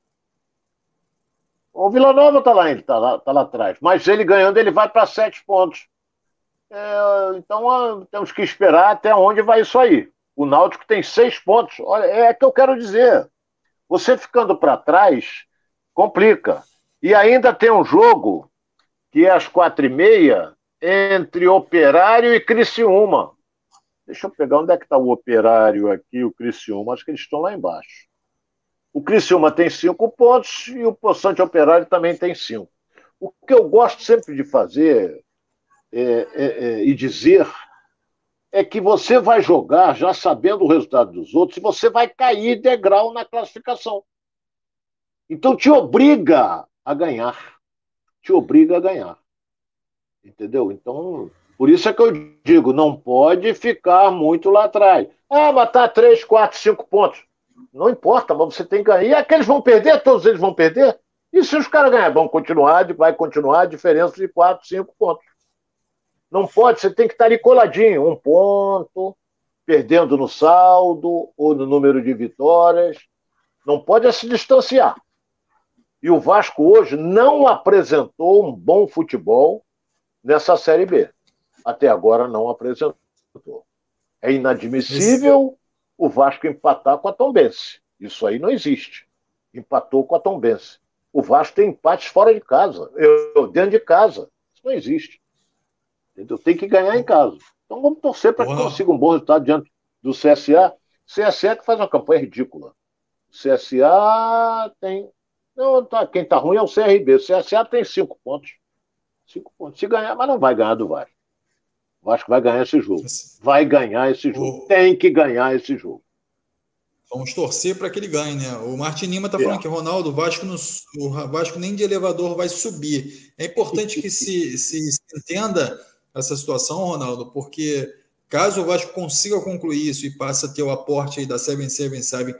O Vila Nova está lá, tá lá, tá lá atrás. Mas ele ganhando, ele vai para sete pontos. É, então temos que esperar até onde vai isso aí. O Náutico tem seis pontos. Olha, é que eu quero dizer. Você ficando para trás, complica. E ainda tem um jogo que é às quatro e meia entre Operário e Criciúma. Deixa eu pegar onde é que está o Operário aqui, o Criciúma. Acho que eles estão lá embaixo. O Criciúma tem cinco pontos e o Poçante Operário também tem cinco. O que eu gosto sempre de fazer é, é, é, e dizer é que você vai jogar já sabendo o resultado dos outros e você vai cair degrau na classificação. Então te obriga a ganhar. Te obriga a ganhar. Entendeu? Então, por isso é que eu digo, não pode ficar muito lá atrás. Ah, mas tá 3, 4, 5 pontos. Não importa, mas você tem que ganhar. E aqueles vão perder, todos eles vão perder. E se os caras ganharem, vão continuar, vai continuar a diferença de 4, 5 pontos. Não pode, você tem que estar ali coladinho, um ponto, perdendo no saldo ou no número de vitórias. Não pode é se distanciar. E o Vasco hoje não apresentou um bom futebol nessa Série B. Até agora não apresentou. É inadmissível o Vasco empatar com a Tombense. Isso aí não existe. Empatou com a Tombense. O Vasco tem empates fora de casa, eu, dentro de casa. Isso não existe. Entendeu? Tem que ganhar em casa. Então vamos torcer para que consiga um bom resultado diante do CSA. CSA que faz uma campanha ridícula. CSA tem. Não, tá, quem está ruim é o CRB. O CSA tem cinco pontos. Cinco pontos. Se ganhar, mas não vai ganhar do Vasco. O Vasco vai ganhar esse jogo. Vai ganhar esse jogo. O... Tem que ganhar esse jogo. Vamos torcer para que ele ganhe, né? O Martin Lima está falando é. que Ronaldo, o Vasco, no, o Vasco nem de elevador vai subir. É importante que se, se, se entenda essa situação, Ronaldo, porque caso o Vasco consiga concluir isso e passe a ter o aporte aí da 777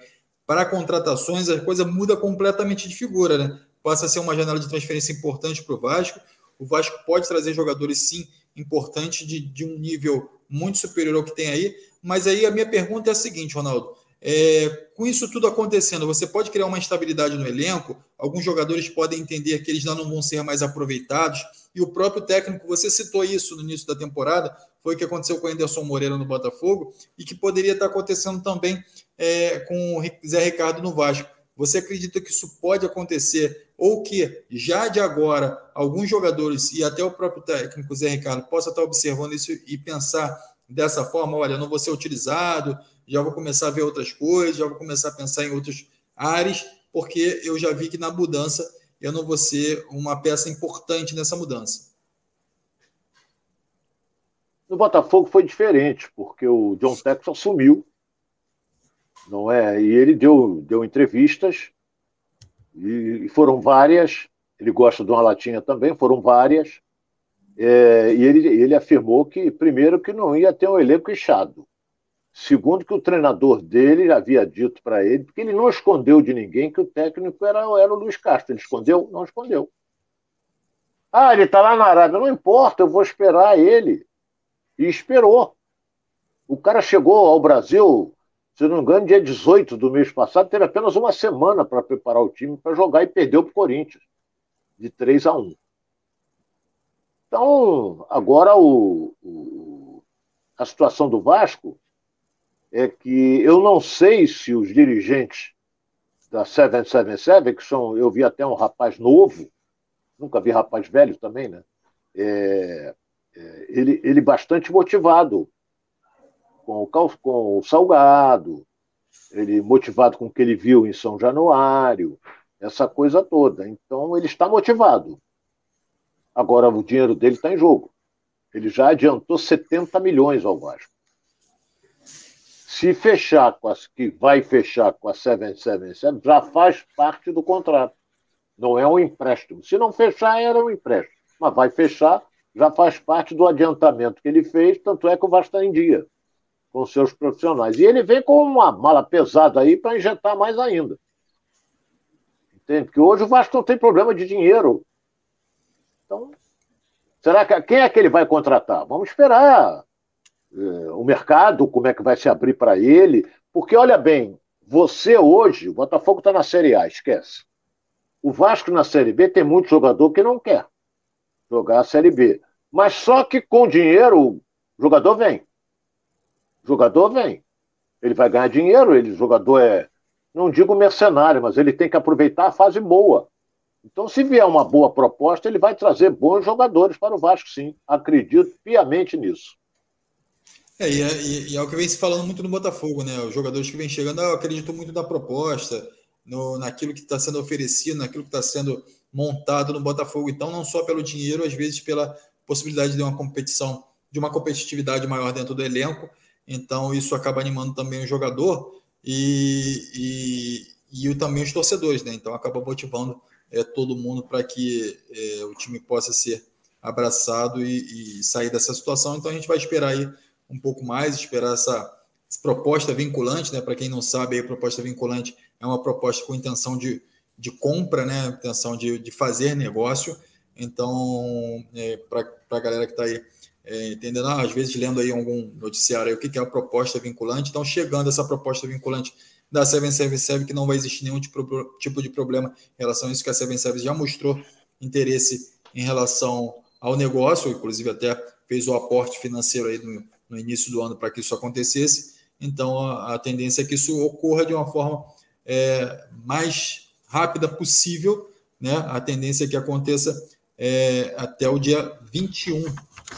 para contratações, a coisa muda completamente de figura, né? Passa a ser uma janela de transferência importante para o Vasco o Vasco pode trazer jogadores, sim, importantes, de, de um nível muito superior ao que tem aí. Mas aí a minha pergunta é a seguinte, Ronaldo. É, com isso tudo acontecendo, você pode criar uma instabilidade no elenco, alguns jogadores podem entender que eles já não vão ser mais aproveitados, e o próprio técnico, você citou isso no início da temporada, foi o que aconteceu com o Anderson Moreira no Botafogo, e que poderia estar acontecendo também é, com o Zé Ricardo no Vasco. Você acredita que isso pode acontecer ou que já de agora alguns jogadores e até o próprio técnico Zé Ricardo possa estar observando isso e pensar dessa forma, olha, não vou ser utilizado, já vou começar a ver outras coisas, já vou começar a pensar em outros áreas, porque eu já vi que na mudança eu não vou ser uma peça importante nessa mudança. No Botafogo foi diferente, porque o John Texas assumiu não é? E ele deu, deu entrevistas, e foram várias, ele gosta de uma latinha também, foram várias, é, e ele, ele afirmou que, primeiro, que não ia ter um elenco inchado. Segundo, que o treinador dele havia dito para ele, porque ele não escondeu de ninguém que o técnico era, era o Luiz Castro. Ele escondeu? Não escondeu. Ah, ele está lá na Arábia. Não importa, eu vou esperar ele. E esperou. O cara chegou ao Brasil se não me engano, dia 18 do mês passado, teve apenas uma semana para preparar o time para jogar e perdeu para o Corinthians, de 3 a 1. Então, agora o, o, a situação do Vasco é que eu não sei se os dirigentes da 777, que são, eu vi até um rapaz novo, nunca vi rapaz velho também, né? É, é, ele, ele bastante motivado com o, com o Salgado, ele motivado com o que ele viu em São Januário, essa coisa toda. Então ele está motivado. Agora o dinheiro dele está em jogo. Ele já adiantou 70 milhões ao Vasco. Se fechar com as que vai fechar com a 777, já faz parte do contrato. Não é um empréstimo. Se não fechar, era um empréstimo. Mas vai fechar já faz parte do adiantamento que ele fez, tanto é que o Vasco está em dia com seus profissionais. E ele vem com uma mala pesada aí para injetar mais ainda. Entende? Porque hoje o Vasco não tem problema de dinheiro. Então, será que quem é que ele vai contratar? Vamos esperar é, o mercado, como é que vai se abrir para ele. Porque, olha bem, você hoje, o Botafogo está na Série A, esquece. O Vasco na Série B tem muito jogador que não quer jogar a Série B. Mas só que com dinheiro o jogador vem. Jogador vem. Ele vai ganhar dinheiro, ele, jogador é, não digo mercenário, mas ele tem que aproveitar a fase boa. Então, se vier uma boa proposta, ele vai trazer bons jogadores para o Vasco, sim. Acredito piamente nisso. É, e, é, e é o que vem se falando muito no Botafogo, né? Os jogadores que vêm chegando, eu acredito muito na proposta, no, naquilo que está sendo oferecido, naquilo que está sendo montado no Botafogo. Então, não só pelo dinheiro, às vezes pela possibilidade de uma competição, de uma competitividade maior dentro do elenco. Então, isso acaba animando também o jogador e, e, e também os torcedores, né? Então, acaba motivando é, todo mundo para que é, o time possa ser abraçado e, e sair dessa situação. Então, a gente vai esperar aí um pouco mais, esperar essa, essa proposta vinculante, né? Para quem não sabe, a proposta vinculante é uma proposta com intenção de, de compra, né? Intenção de, de fazer negócio. Então, é, para a galera que está aí é, entendendo, ah, às vezes lendo aí algum noticiário aí, o que, é a proposta vinculante, então chegando essa proposta vinculante da Seven Service que não vai existir nenhum tipo, tipo de problema em relação a isso, que a Seven Service já mostrou interesse em relação ao negócio, inclusive até fez o aporte financeiro aí no, no início do ano para que isso acontecesse. Então, a, a, tendência é que isso ocorra de uma forma é, mais rápida possível. Né? A tendência é que aconteça é, até o dia 21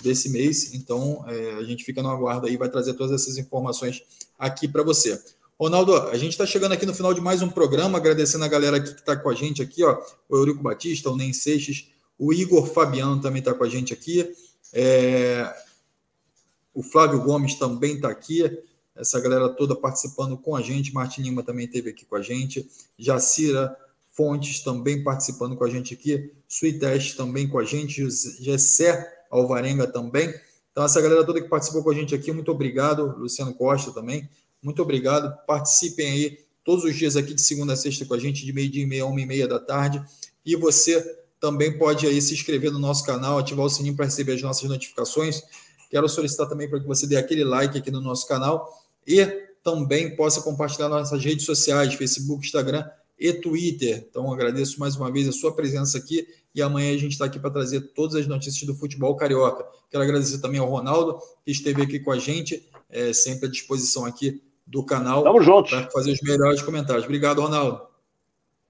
desse mês. Então, é, a gente fica no aguardo aí, vai trazer todas essas informações aqui para você. Ronaldo, a gente está chegando aqui no final de mais um programa, agradecendo a galera que está com a gente aqui, ó, o Eurico Batista, o Nem Seixas, o Igor Fabiano também está com a gente aqui. É, o Flávio Gomes também está aqui, essa galera toda participando com a gente. Martin Lima também esteve aqui com a gente. Jacira Fontes também participando com a gente aqui. Suiteste também com a gente. Gessé Alvarenga também. Então, essa galera toda que participou com a gente aqui, muito obrigado. Luciano Costa também, muito obrigado. Participem aí todos os dias aqui de segunda a sexta com a gente, de meio-dia e meia, uma e meia da tarde. E você também pode aí se inscrever no nosso canal, ativar o sininho para receber as nossas notificações. Quero solicitar também para que você dê aquele like aqui no nosso canal e também possa compartilhar nossas redes sociais, Facebook, Instagram e Twitter. Então, agradeço mais uma vez a sua presença aqui e amanhã a gente está aqui para trazer todas as notícias do futebol carioca. Quero agradecer também ao Ronaldo, que esteve aqui com a gente, é, sempre à disposição aqui do canal. Tamo junto. Para fazer os melhores comentários. Obrigado, Ronaldo.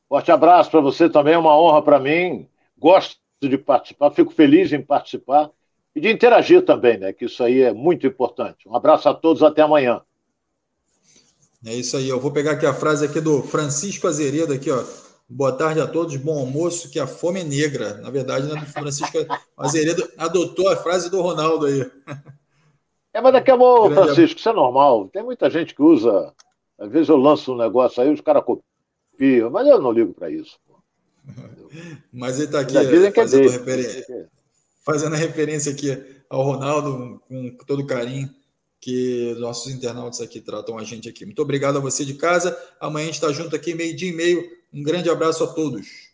Forte abraço para você também, é uma honra para mim. Gosto de participar, fico feliz em participar e de interagir também, né? Que isso aí é muito importante. Um abraço a todos, até amanhã. É isso aí. Eu vou pegar aqui a frase aqui do Francisco Azeredo aqui, ó. Boa tarde a todos, bom almoço, que a fome é negra. Na verdade, né, Francisco Azeredo adotou a frase do Ronaldo aí. É, mas daqui a pouco, Francisco, isso é normal. Tem muita gente que usa. Às vezes eu lanço um negócio aí, os caras copiam, mas eu não ligo para isso. Mas ele está aqui é fazendo, referência, fazendo referência aqui ao Ronaldo, com todo carinho que nossos internautas aqui tratam a gente aqui. Muito obrigado a você de casa. Amanhã a gente está junto aqui, meio dia e meio. Um grande abraço a todos.